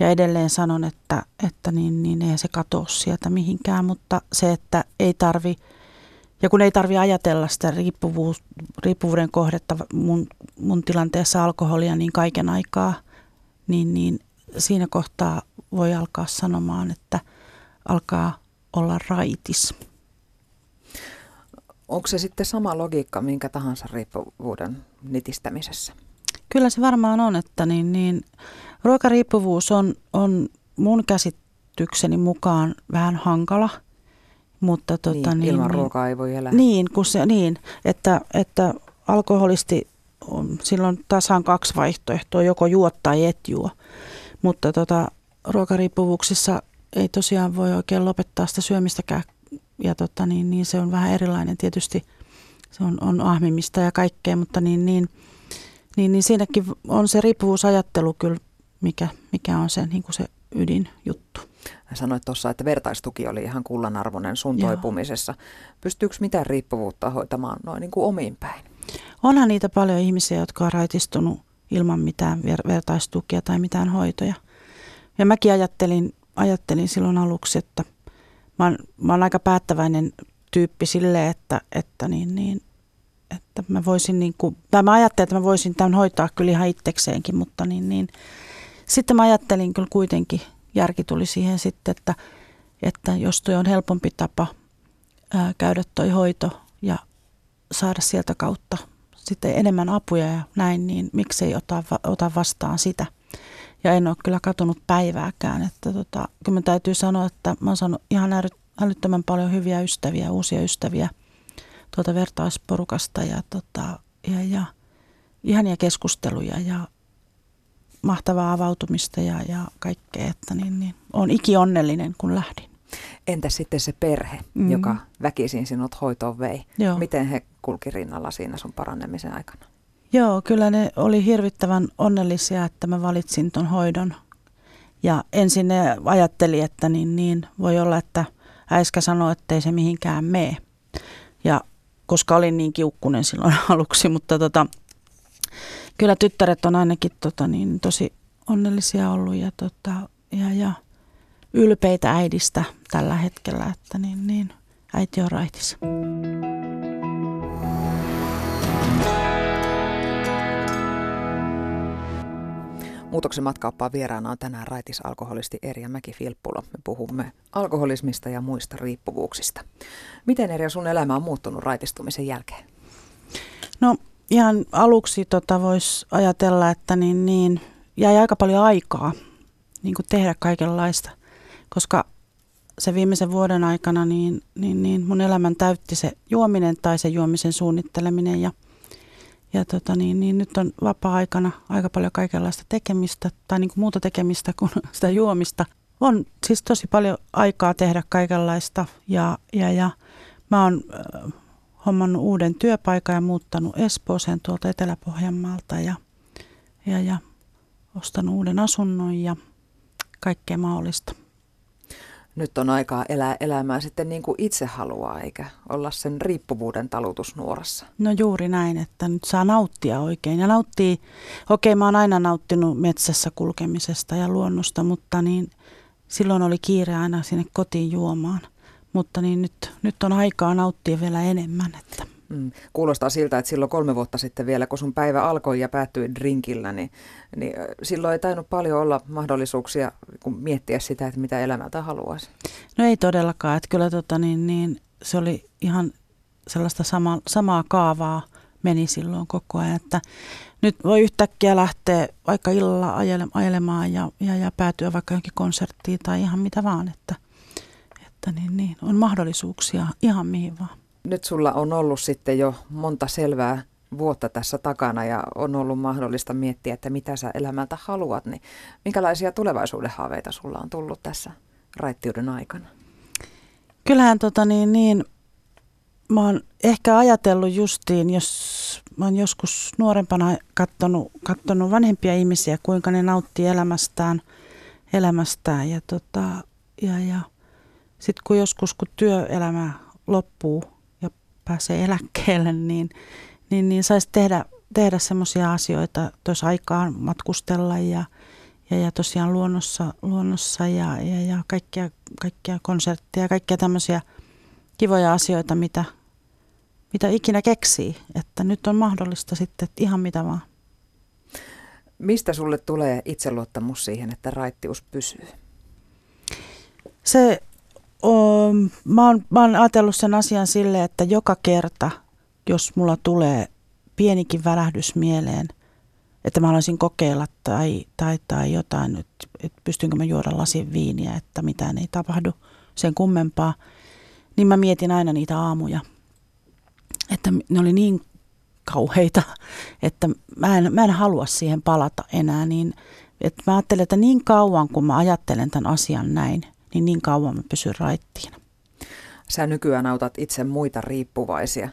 Ja edelleen sanon, että, että niin, niin ei se katoa sieltä mihinkään, mutta se, että ei tarvi, ja kun ei tarvi ajatella sitä riippuvuus, riippuvuuden kohdetta mun, mun tilanteessa alkoholia niin kaiken aikaa, niin, niin siinä kohtaa voi alkaa sanomaan, että alkaa olla raitis. Onko se sitten sama logiikka minkä tahansa riippuvuuden nitistämisessä? Kyllä se varmaan on, että niin, niin, ruokariippuvuus on, on mun käsitykseni mukaan vähän hankala. Mutta tota, niin, niin, ilman niin, ruokaa ei voi elää. Niin, kun se, niin että, että alkoholisti silloin tasan kaksi vaihtoehtoa, joko juo tai et juo. Mutta tota, ruokariippuvuuksissa ei tosiaan voi oikein lopettaa sitä syömistäkään. Ja tota, niin, niin se on vähän erilainen tietysti. Se on, on ahmimista ja kaikkea, mutta niin, niin, niin, niin siinäkin on se riippuvuusajattelu kyllä, mikä, mikä on se, niin kuin se ydinjuttu. Sanoit tuossa, että vertaistuki oli ihan kullanarvoinen sun Joo. toipumisessa. Pystyykö mitään riippuvuutta hoitamaan noin niin kuin omiin päin? Onhan niitä paljon ihmisiä, jotka on raitistunut ilman mitään ver- vertaistukia tai mitään hoitoja. Ja mäkin ajattelin, ajattelin silloin aluksi, että mä oon, mä oon aika päättäväinen tyyppi sille, että, että, niin, niin, että mä voisin niin kuin, tai mä ajattelin, että mä voisin tämän hoitaa kyllä ihan itsekseenkin, mutta niin, niin, sitten mä ajattelin kyllä kuitenkin, järki tuli siihen sitten, että, että jos toi on helpompi tapa ää, käydä toi hoito ja saada sieltä kautta sitten enemmän apuja ja näin, niin miksei ota, ota vastaan sitä. Ja en ole kyllä katunut päivääkään. Että tota, kyllä mä täytyy sanoa, että mä oon saanut ihan älyttömän paljon hyviä ystäviä, uusia ystäviä tuolta vertaisporukasta ja, tota, ja, ja ihania keskusteluja ja mahtavaa avautumista ja, ja kaikkea, että niin, niin, olen ikionnellinen, kun lähdin. Entä sitten se perhe, mm. joka väkisin sinut hoitoon vei? Joo. Miten he kulki rinnalla siinä sun paranemisen aikana? Joo, kyllä ne oli hirvittävän onnellisia, että mä valitsin ton hoidon. Ja ensin ne ajatteli, että niin, niin voi olla, että äiskä sanoi, että ei se mihinkään mene. Ja koska olin niin kiukkunen silloin aluksi, mutta tota, kyllä tyttäret on ainakin tota, niin, tosi onnellisia ollut ja, tota, ja, ja ylpeitä äidistä tällä hetkellä, että niin, niin, äiti on raitis. Muutoksen matkauppaa vieraana on tänään raitis-alkoholisti Erja Mäki-Filppulo. Me puhumme alkoholismista ja muista riippuvuuksista. Miten Erja sun elämä on muuttunut raitistumisen jälkeen? No ihan aluksi tota voisi ajatella, että niin, niin, jäi aika paljon aikaa niin kuin tehdä kaikenlaista, koska se viimeisen vuoden aikana niin, niin, niin mun elämän täytti se juominen tai se juomisen suunnitteleminen ja, ja tota niin, niin nyt on vapaa-aikana aika paljon kaikenlaista tekemistä tai niin kuin muuta tekemistä kuin sitä juomista. On siis tosi paljon aikaa tehdä kaikenlaista ja, ja, ja mä oon hommannut uuden työpaikan ja muuttanut Espooseen tuolta Etelä-Pohjanmaalta ja, ja, ja ostanut uuden asunnon ja kaikkea mahdollista. Nyt on aikaa elää elämää sitten niin kuin itse haluaa, eikä olla sen riippuvuuden talutusnuorassa. No juuri näin, että nyt saa nauttia oikein. Ja nauttii, okei mä oon aina nauttinut metsässä kulkemisesta ja luonnosta, mutta niin silloin oli kiire aina sinne kotiin juomaan mutta niin nyt, nyt on aikaa nauttia vielä enemmän. Että. Mm. Kuulostaa siltä, että silloin kolme vuotta sitten vielä, kun sun päivä alkoi ja päättyi drinkillä, niin, niin silloin ei tainnut paljon olla mahdollisuuksia kun miettiä sitä, että mitä elämältä haluaisi. No ei todellakaan, että kyllä tota, niin, niin, se oli ihan sellaista sama, samaa kaavaa meni silloin koko ajan, että nyt voi yhtäkkiä lähteä vaikka illalla ajelemaan ja, ja, ja päätyä vaikka johonkin konserttiin tai ihan mitä vaan, että että niin, niin, on mahdollisuuksia ihan mihin vaan. Nyt sulla on ollut sitten jo monta selvää vuotta tässä takana ja on ollut mahdollista miettiä, että mitä sä elämältä haluat, niin minkälaisia tulevaisuuden haaveita sulla on tullut tässä raittiuden aikana? Kyllähän tota niin, niin mä oon ehkä ajatellut justiin, jos mä oon joskus nuorempana kattonut, kattonut vanhempia ihmisiä, kuinka ne nauttii elämästään, elämästään ja, tota, ja, ja sitten kun joskus, kun työelämä loppuu pääsee eläkkeelle, niin, niin, niin saisi tehdä, tehdä semmoisia asioita, tuossa aikaan matkustella ja, ja, ja tosiaan luonnossa, luonnossa ja, ja, ja kaikkia, kaikkia konsertteja, kaikkia tämmöisiä kivoja asioita, mitä, mitä ikinä keksii. Että nyt on mahdollista sitten ihan mitä vaan. Mistä sulle tulee itseluottamus siihen, että raittius pysyy? Se mä, oon, mä oon ajatellut sen asian sille, että joka kerta, jos mulla tulee pienikin välähdys mieleen, että mä haluaisin kokeilla tai, tai, tai jotain, että, pystynkö mä juoda lasin viiniä, että mitään ei tapahdu sen kummempaa, niin mä mietin aina niitä aamuja. Että ne oli niin kauheita, että mä en, mä en halua siihen palata enää. Niin, että mä ajattelen, että niin kauan kun mä ajattelen tämän asian näin, niin niin kauan mä pysyn raittiina. Sä nykyään autat itse muita riippuvaisia.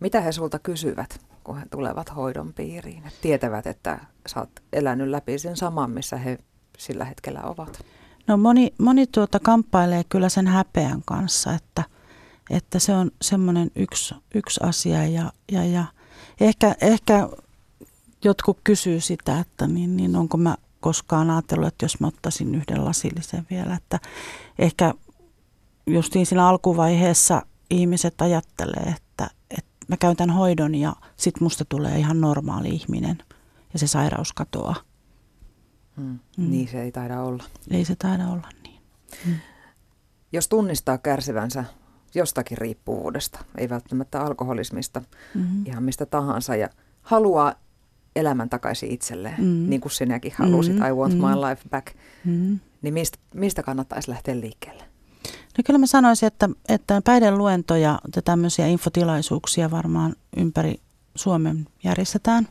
Mitä he sulta kysyvät, kun he tulevat hoidon piiriin? Et tietävät, että sä oot elänyt läpi sen saman, missä he sillä hetkellä ovat. No moni, moni tuota kamppailee kyllä sen häpeän kanssa, että, että se on semmoinen yksi, yksi asia ja, ja, ja ehkä, ehkä jotkut kysyy sitä, että niin, niin onko mä koskaan ajatellut, että jos mä ottaisin yhden lasillisen vielä, että ehkä justiin siinä alkuvaiheessa ihmiset ajattelee, että, että mä käyn tämän hoidon ja sit musta tulee ihan normaali ihminen ja se sairaus katoaa. Hmm. Mm. Niin se ei taida olla. Ei se taida olla niin. Mm. Jos tunnistaa kärsivänsä jostakin riippuvuudesta, ei välttämättä alkoholismista, mm-hmm. ihan mistä tahansa, ja haluaa elämän takaisin itselleen, mm-hmm. niin kuin sinäkin halusit, mm-hmm. I want mm-hmm. my life back, mm-hmm. niin mistä, mistä kannattaisi lähteä liikkeelle? No kyllä mä sanoisin, että, että päihdeluentoja ja tämmöisiä infotilaisuuksia varmaan ympäri Suomen järjestetään.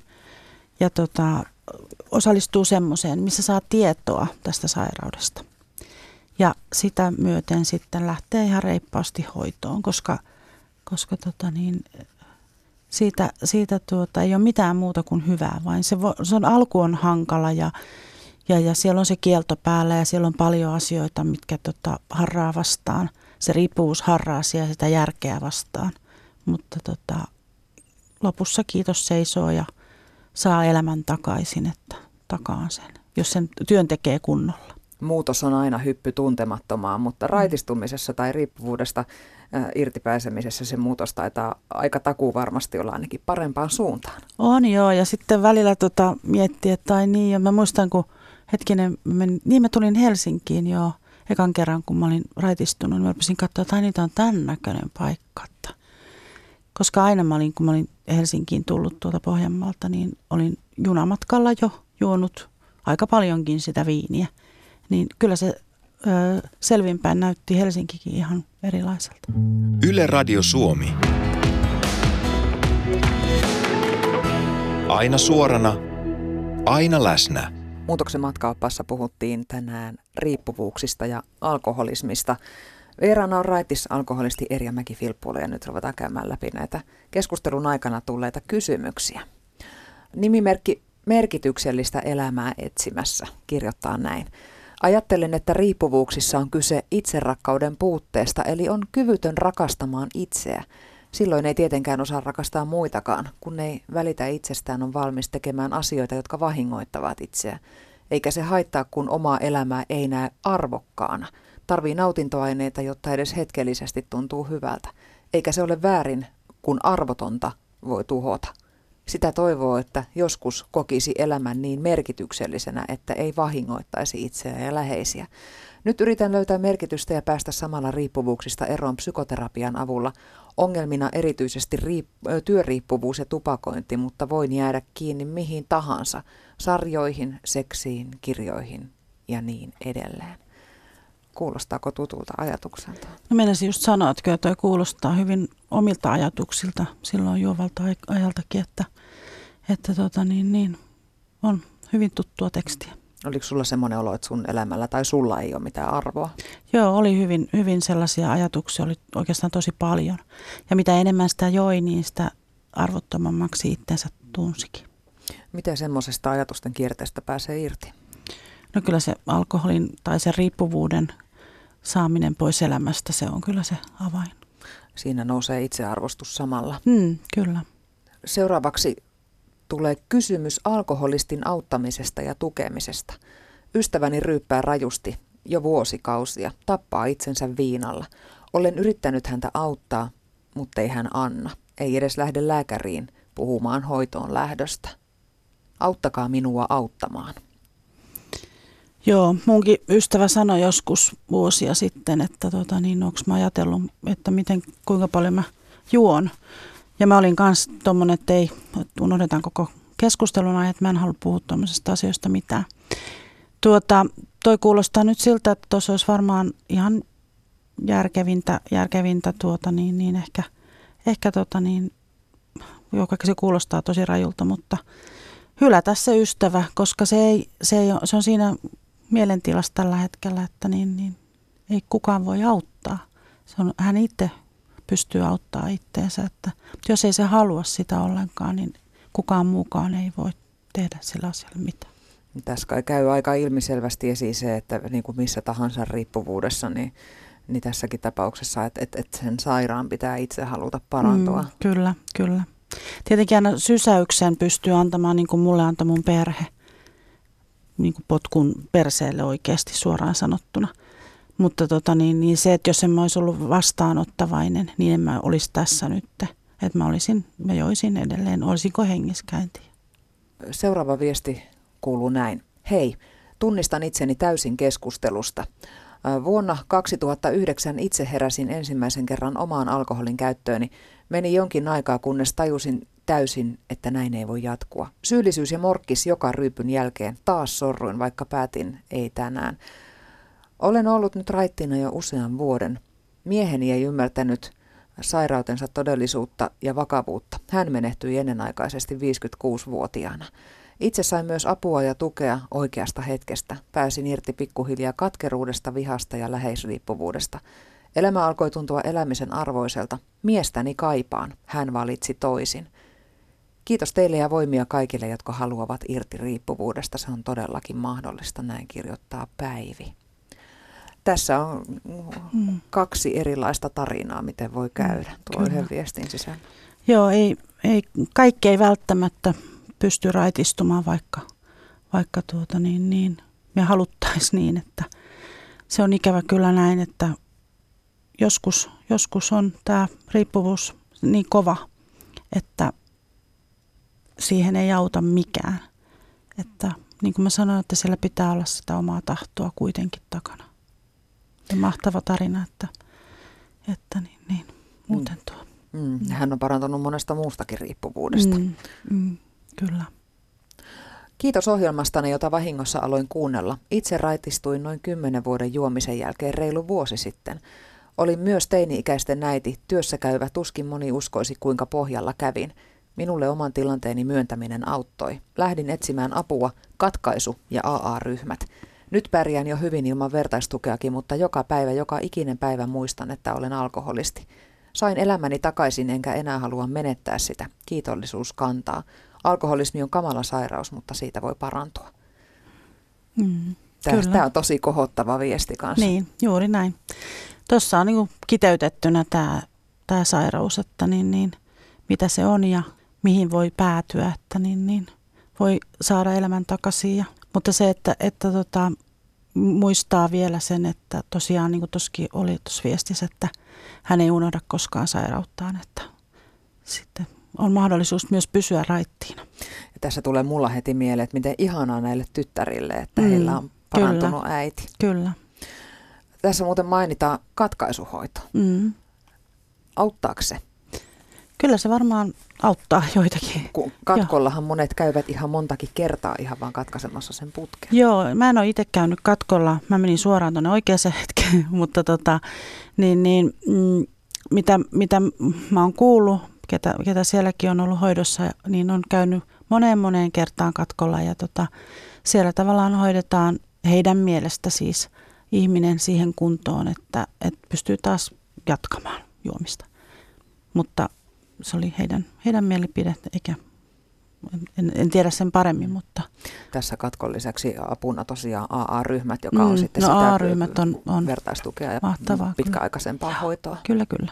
Ja tota, osallistuu semmoiseen, missä saa tietoa tästä sairaudesta. Ja sitä myöten sitten lähtee ihan reippaasti hoitoon, koska, koska tota niin, siitä, siitä tuota, ei ole mitään muuta kuin hyvää, vaan se, vo, se on, alku on hankala ja, ja, ja siellä on se kielto päällä ja siellä on paljon asioita, mitkä tota, harraa vastaan. Se riippuvuus harraa siellä sitä järkeä vastaan, mutta tota, lopussa kiitos seisoo ja saa elämän takaisin, että takaan sen, jos sen työn tekee kunnolla. Muutos on aina hyppy tuntemattomaan, mutta raitistumisessa tai riippuvuudesta irtipääsemisessä se muutos taitaa aika takuu varmasti olla ainakin parempaan suuntaan. On joo, ja sitten välillä tota, miettii, että tai niin, ja mä muistan, kun hetkinen, mä, niin mä tulin Helsinkiin jo ekan kerran, kun mä olin raitistunut, niin mä rupesin katsoa, että niitä on tämän näköinen paikka. Koska aina mä olin, kun mä olin Helsinkiin tullut tuolta Pohjanmaalta, niin olin junamatkalla jo juonut aika paljonkin sitä viiniä. Niin kyllä se ö, selvinpäin näytti Helsinkikin ihan erilaiselta. Yle Radio Suomi. Aina suorana, aina läsnä. Muutoksen matkaopassa puhuttiin tänään riippuvuuksista ja alkoholismista. Vieraana on raitis alkoholisti Erja mäki ja nyt ruvetaan käymään läpi näitä keskustelun aikana tulleita kysymyksiä. Nimimerkki merkityksellistä elämää etsimässä kirjoittaa näin. Ajattelen, että riippuvuuksissa on kyse itserakkauden puutteesta, eli on kyvytön rakastamaan itseä. Silloin ei tietenkään osaa rakastaa muitakaan, kun ei välitä itsestään on valmis tekemään asioita, jotka vahingoittavat itseä. Eikä se haittaa, kun omaa elämää ei näe arvokkaana – Tarvii nautintoaineita, jotta edes hetkellisesti tuntuu hyvältä. Eikä se ole väärin, kun arvotonta voi tuhota. Sitä toivoo, että joskus kokisi elämän niin merkityksellisenä, että ei vahingoittaisi itseä ja läheisiä. Nyt yritän löytää merkitystä ja päästä samalla riippuvuuksista eroon psykoterapian avulla. Ongelmina erityisesti riip- työriippuvuus ja tupakointi, mutta voin jäädä kiinni mihin tahansa, sarjoihin, seksiin, kirjoihin ja niin edelleen. Kuulostaako tutulta ajatukselta? No menisin just sanoa, että kyllä toi kuulostaa hyvin omilta ajatuksilta silloin juovalta ajaltakin, että, että tota niin, niin, on hyvin tuttua tekstiä. Oliko sulla semmoinen olo, että sun elämällä tai sulla ei ole mitään arvoa? Joo, oli hyvin, hyvin sellaisia ajatuksia, oli oikeastaan tosi paljon. Ja mitä enemmän sitä joi, niin sitä arvottomammaksi itsensä tunsikin. Miten semmoisesta ajatusten kierteestä pääsee irti? No kyllä se alkoholin tai sen riippuvuuden saaminen pois elämästä, se on kyllä se avain. Siinä nousee itsearvostus samalla. Mm, kyllä. Seuraavaksi tulee kysymys alkoholistin auttamisesta ja tukemisesta. Ystäväni ryyppää rajusti jo vuosikausia, tappaa itsensä viinalla. Olen yrittänyt häntä auttaa, mutta ei hän anna. Ei edes lähde lääkäriin puhumaan hoitoon lähdöstä. Auttakaa minua auttamaan. Joo, munkin ystävä sanoi joskus vuosia sitten, että tota, niin, onko mä ajatellut, että miten, kuinka paljon mä juon. Ja mä olin kanssa tuommoinen, että ei, unohdetaan koko keskustelun aihe, että mä en halua puhua tuommoisesta asioista mitään. Tuota, toi kuulostaa nyt siltä, että tuossa olisi varmaan ihan järkevintä, järkevintä tuota, niin, niin ehkä, ehkä tota, niin, joka se kuulostaa tosi rajulta, mutta hylätä se ystävä, koska se, ei, se, ei, se on siinä mielentilassa tällä hetkellä, että niin, niin ei kukaan voi auttaa. Se on, hän itse pystyy auttaa itteensä, että jos ei se halua sitä ollenkaan, niin kukaan muukaan ei voi tehdä sillä asialla mitään. Tässä kai käy aika ilmiselvästi esiin se, että niin kuin missä tahansa riippuvuudessa, niin, niin tässäkin tapauksessa, että, että, että sen sairaan pitää itse haluta parantua. Mm, kyllä, kyllä. Tietenkin aina sysäyksen pystyy antamaan, niin kuin mulle antoi mun perhe, niin kuin potkun perseelle oikeasti suoraan sanottuna. Mutta tota, niin, niin se, että jos en mä olisi ollut vastaanottavainen, niin en mä olisi tässä nyt. Että mä olisin, mä joisin edelleen, olisinko hengiskäintiä. Seuraava viesti kuuluu näin. Hei, tunnistan itseni täysin keskustelusta. Vuonna 2009 itse heräsin ensimmäisen kerran omaan alkoholin käyttööni. Meni jonkin aikaa, kunnes tajusin täysin, että näin ei voi jatkua. Syyllisyys ja morkkis joka ryypyn jälkeen. Taas sorruin, vaikka päätin ei tänään. Olen ollut nyt raittina jo usean vuoden. Mieheni ei ymmärtänyt sairautensa todellisuutta ja vakavuutta. Hän menehtyi ennenaikaisesti 56-vuotiaana. Itse sain myös apua ja tukea oikeasta hetkestä. Pääsin irti pikkuhiljaa katkeruudesta, vihasta ja läheisriippuvuudesta. Elämä alkoi tuntua elämisen arvoiselta. Miestäni kaipaan. Hän valitsi toisin. Kiitos teille ja voimia kaikille, jotka haluavat irti riippuvuudesta. Se on todellakin mahdollista, näin kirjoittaa Päivi. Tässä on mm. kaksi erilaista tarinaa, miten voi käydä tuo Kyllä. yhden viestin sisällä. Joo, ei, ei, kaikki ei välttämättä pysty raitistumaan, vaikka, vaikka tuota niin, niin, me haluttaisiin niin, että se on ikävä kyllä näin, että joskus, joskus on tämä riippuvuus niin kova, että siihen ei auta mikään. Että niin kuin mä sanoin, että siellä pitää olla sitä omaa tahtoa kuitenkin takana. Ja mahtava tarina, että, että niin, niin, muuten tuo. Mm. Hän on parantunut monesta muustakin riippuvuudesta. Mm, mm. Kyllä. Kiitos ohjelmastani, jota vahingossa aloin kuunnella. Itse raitistuin noin kymmenen vuoden juomisen jälkeen reilu vuosi sitten. Olin myös teini-ikäisten äiti, työssä käyvä tuskin moni uskoisi kuinka pohjalla kävin. Minulle oman tilanteeni myöntäminen auttoi. Lähdin etsimään apua, katkaisu ja AA-ryhmät. Nyt pärjään jo hyvin ilman vertaistukeakin, mutta joka päivä, joka ikinen päivä muistan, että olen alkoholisti. Sain elämäni takaisin enkä enää halua menettää sitä. Kiitollisuus kantaa. Alkoholismi on kamala sairaus, mutta siitä voi parantua. Mm, Tämä on tosi kohottava viesti kanssa. Niin, juuri näin. Tuossa on niin kiteytettynä tämä, tämä sairaus, että niin, niin, mitä se on ja mihin voi päätyä, että niin, niin, voi saada elämän takaisin. Ja, mutta se, että, että tota, muistaa vielä sen, että tosiaan niin kuin oli tuossa viestissä, että hän ei unohda koskaan sairauttaan, että sitten on mahdollisuus myös pysyä raittiina. Ja tässä tulee mulla heti mieleen, että miten ihanaa näille tyttärille, että mm, heillä on parantunut kyllä, äiti. Kyllä. Tässä muuten mainitaan katkaisuhoito. Mm. Auttaako se? Kyllä se varmaan auttaa joitakin. Kun katkollahan Joo. monet käyvät ihan montakin kertaa ihan vaan katkaisemassa sen putken. Joo, mä en ole itse käynyt katkolla. Mä menin suoraan tuonne oikeaan hetkeen, mutta tota, niin, niin, mm, mitä, mitä mä oon kuullut ketä, ketä sielläkin on ollut hoidossa, niin on käynyt moneen moneen kertaan katkolla ja tota, siellä tavallaan hoidetaan heidän mielestä siis ihminen siihen kuntoon, että, että pystyy taas jatkamaan juomista. Mutta se oli heidän, heidän mielipide, eikä en, en tiedä sen paremmin, mutta... Tässä katkon lisäksi apuna tosiaan AA-ryhmät, joka on mm, sitten no sitä AA-ryhmät on, on vertaistukea ja mahtavaa, pitkäaikaisempaa kyllä. hoitoa. Kyllä, kyllä.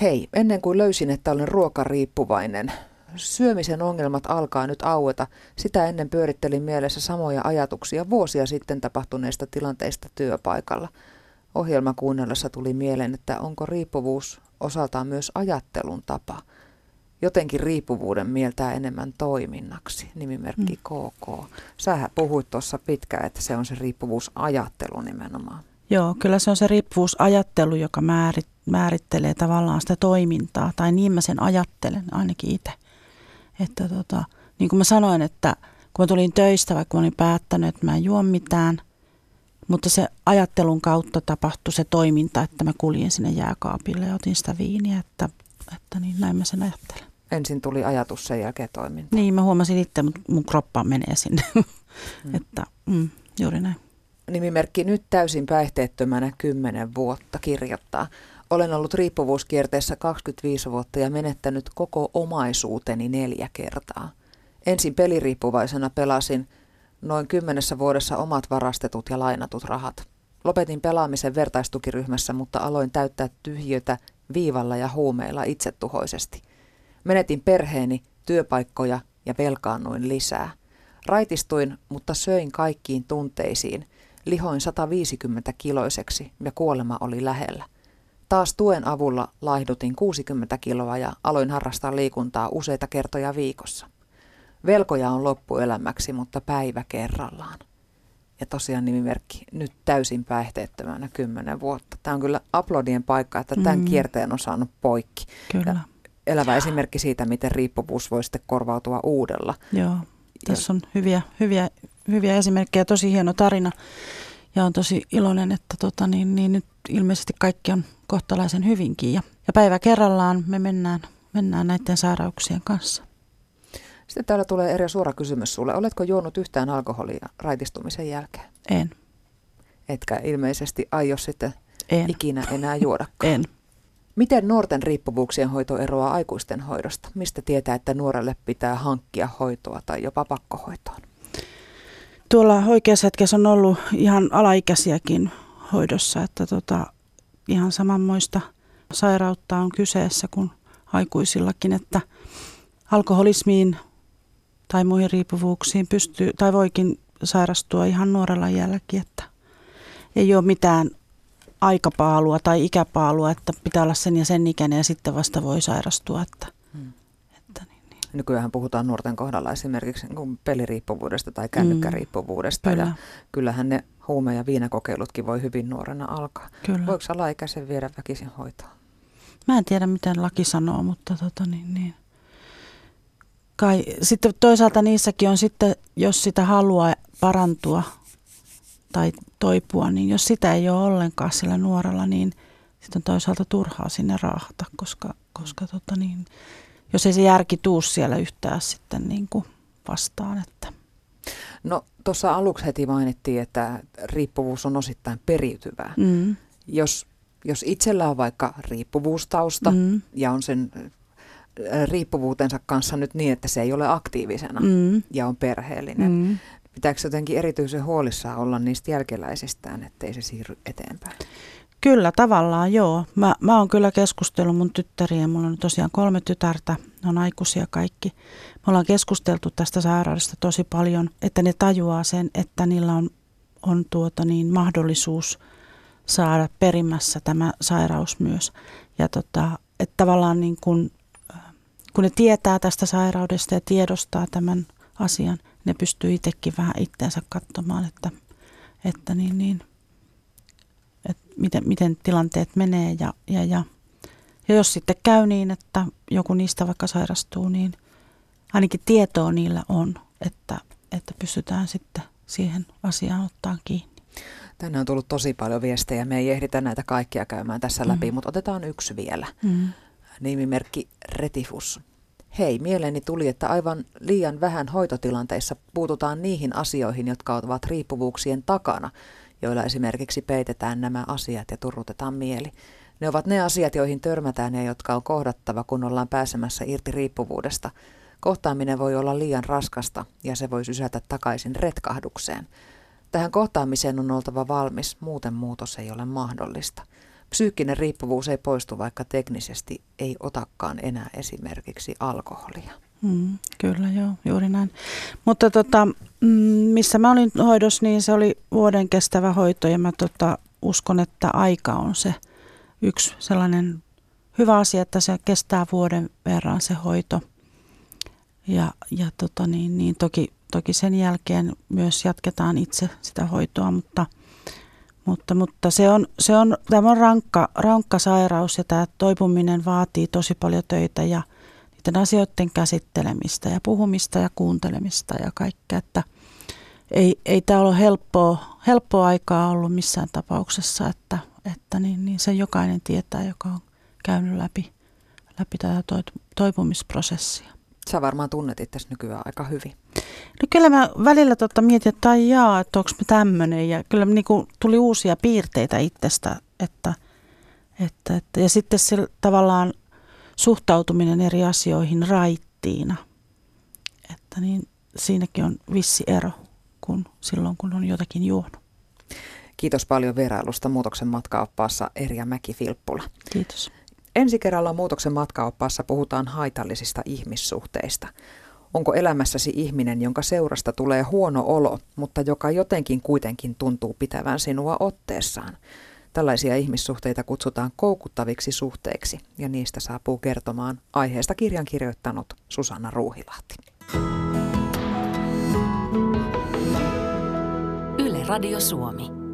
Hei, ennen kuin löysin, että olen ruokariippuvainen, syömisen ongelmat alkaa nyt aueta. Sitä ennen pyörittelin mielessä samoja ajatuksia vuosia sitten tapahtuneista tilanteista työpaikalla. Ohjelma kuunnellessa tuli mieleen, että onko riippuvuus osaltaan myös ajattelun tapa. Jotenkin riippuvuuden mieltää enemmän toiminnaksi, nimimerkki mm. KK. Sähän puhuit tuossa pitkään, että se on se riippuvuusajattelu nimenomaan. Joo, kyllä se on se riippuvuusajattelu, joka määrit, määrittelee tavallaan sitä toimintaa, tai niin mä sen ajattelen ainakin itse. Että tota, niin kuin mä sanoin, että kun mä tulin töistä, vaikka mä olin päättänyt, että mä en juo mitään, mutta se ajattelun kautta tapahtui se toiminta, että mä kuljin sinne jääkaapille ja otin sitä viiniä, että, että niin näin mä sen ajattelen. Ensin tuli ajatus, sen jälkeen toiminta. Niin, mä huomasin itse, mutta mun kroppa menee sinne. Mm. että mm, juuri näin. nimimerkki nyt täysin päihteettömänä 10 vuotta kirjoittaa. Olen ollut riippuvuuskierteessä 25 vuotta ja menettänyt koko omaisuuteni neljä kertaa. Ensin peliriippuvaisena pelasin noin kymmenessä vuodessa omat varastetut ja lainatut rahat. Lopetin pelaamisen vertaistukiryhmässä, mutta aloin täyttää tyhjötä viivalla ja huumeilla itsetuhoisesti. Menetin perheeni, työpaikkoja ja velkaannuin lisää. Raitistuin, mutta söin kaikkiin tunteisiin. Lihoin 150 kiloiseksi ja kuolema oli lähellä. Taas tuen avulla laihdutin 60 kiloa ja aloin harrastaa liikuntaa useita kertoja viikossa. Velkoja on loppuelämäksi, mutta päivä kerrallaan. Ja tosiaan nimimerkki nyt täysin päihteettömänä 10 vuotta. Tämä on kyllä aplodien paikka, että tämän mm. kierteen on saanut poikki. Kyllä. Ja elävä esimerkki siitä, miten riippuvuus voi sitten korvautua uudella. Joo, tässä on hyviä, hyviä, hyviä esimerkkejä, tosi hieno tarina. Ja on tosi iloinen, että tota, niin, niin nyt ilmeisesti kaikki on kohtalaisen hyvinkin. Ja, ja päivä kerrallaan me mennään, mennään näiden sairauksien kanssa. Sitten täällä tulee eri suora kysymys sulle. Oletko juonut yhtään alkoholia raitistumisen jälkeen? En. Etkä ilmeisesti aio sitten En. ikinä enää juodakaan. En. Miten nuorten riippuvuuksien hoito eroaa aikuisten hoidosta? Mistä tietää, että nuorelle pitää hankkia hoitoa tai jopa pakkohoitoon? Tuolla oikeassa hetkessä on ollut ihan alaikäisiäkin hoidossa, että tota, ihan samanmoista sairautta on kyseessä kuin aikuisillakin, että alkoholismiin tai muihin riippuvuuksiin pystyy tai voikin sairastua ihan nuorella iälläkin, että ei ole mitään aikapaalua tai ikäpaalua, että pitää olla sen ja sen ikäinen ja sitten vasta voi sairastua. Että, Hmm. että niin, niin. Nykyään puhutaan nuorten kohdalla esimerkiksi niin peliriippuvuudesta tai kännykkäriippuvuudesta. Kyllä. Ja kyllähän ne huume- ja viinakokeilutkin voi hyvin nuorena alkaa. Kyllä. Voiko alaikäisen viedä väkisin hoitoon? Mä en tiedä, miten laki sanoo, mutta tota niin, niin. Kai, sitten toisaalta niissäkin on sitten, jos sitä haluaa parantua tai toipua, niin jos sitä ei ole ollenkaan sillä nuorella, niin sitten on toisaalta turhaa sinne raahata, koska, koska tota niin, jos ei se järki tuu siellä yhtään sitten niin kuin vastaan. Että. No tuossa aluksi heti mainittiin, että riippuvuus on osittain periytyvää. Mm, Jos, jos itsellä on vaikka riippuvuustausta mm, ja on sen riippuvuutensa kanssa nyt niin, että se ei ole aktiivisena mm, ja on perheellinen, mm. pitääkö jotenkin erityisen huolissaan olla niistä jälkeläisistään, ettei se siirry eteenpäin? Kyllä, tavallaan joo. Mä, mä oon kyllä keskustellut mun tyttärien, mulla on tosiaan kolme tytärtä, ne on aikuisia kaikki. Me ollaan keskusteltu tästä sairaudesta tosi paljon, että ne tajuaa sen, että niillä on, on tuota niin, mahdollisuus saada perimässä tämä sairaus myös. Ja tota, että tavallaan niin kun, kun ne tietää tästä sairaudesta ja tiedostaa tämän asian, ne pystyy itsekin vähän itteensä katsomaan, että, että niin, niin, että miten, miten tilanteet menee ja, ja, ja, ja jos sitten käy niin, että joku niistä vaikka sairastuu, niin ainakin tietoa niillä on, että, että pystytään sitten siihen asiaan ottaa kiinni. Tänne on tullut tosi paljon viestejä. Me ei ehditä näitä kaikkia käymään tässä läpi, Mhm. mutta otetaan yksi vielä. Mm. Nimimerkki Retifus. Hei, mieleeni tuli, että aivan liian vähän hoitotilanteissa puututaan niihin asioihin, jotka ovat riippuvuuksien takana, joilla esimerkiksi peitetään nämä asiat ja turrutetaan mieli. Ne ovat ne asiat, joihin törmätään ja jotka on kohdattava, kun ollaan pääsemässä irti riippuvuudesta. Kohtaaminen voi olla liian raskasta ja se voi sysätä takaisin retkahdukseen. Tähän kohtaamiseen on oltava valmis, muuten muutos ei ole mahdollista. Psyykkinen riippuvuus ei poistu, vaikka teknisesti ei otakaan enää esimerkiksi alkoholia. Mm, kyllä, joo, juuri näin. Mutta tota, mm, missä mä olin hoidossa, niin se oli vuoden kestävä hoito ja mä tota, uskon, että aika on se yksi sellainen hyvä asia, että se kestää vuoden verran se hoito. Ja, ja tota niin, niin toki, toki sen jälkeen myös jatketaan itse sitä hoitoa, mutta, mutta, mutta se on, se on, tämä on rankka, rankka sairaus ja tämä toipuminen vaatii tosi paljon töitä ja niiden asioiden käsittelemistä ja puhumista ja kuuntelemista ja kaikkea, että ei, ei tämä ole helppoa, helppoa aikaa ollut missään tapauksessa, että, että niin, niin se jokainen tietää, joka on käynyt läpi, läpi tätä toi- toipumisprosessia. Sä varmaan tunnet itse nykyään aika hyvin. No kyllä mä välillä tota mietin, että ai jaa, että onko mä tämmöinen. Ja kyllä niin kuin tuli uusia piirteitä itsestä. Että, että, että, ja sitten se tavallaan suhtautuminen eri asioihin raittiina. Että niin siinäkin on vissi ero kuin silloin, kun on jotakin juonut. Kiitos paljon vierailusta Muutoksen matkaoppaassa Erja Mäki-Filppula. Kiitos. Ensi kerralla Muutoksen matkaoppaassa puhutaan haitallisista ihmissuhteista. Onko elämässäsi ihminen, jonka seurasta tulee huono olo, mutta joka jotenkin kuitenkin tuntuu pitävän sinua otteessaan? Tällaisia ihmissuhteita kutsutaan koukuttaviksi suhteiksi ja niistä saapuu kertomaan aiheesta kirjan kirjoittanut Susanna Ruuhilahti. Yle Radio Suomi.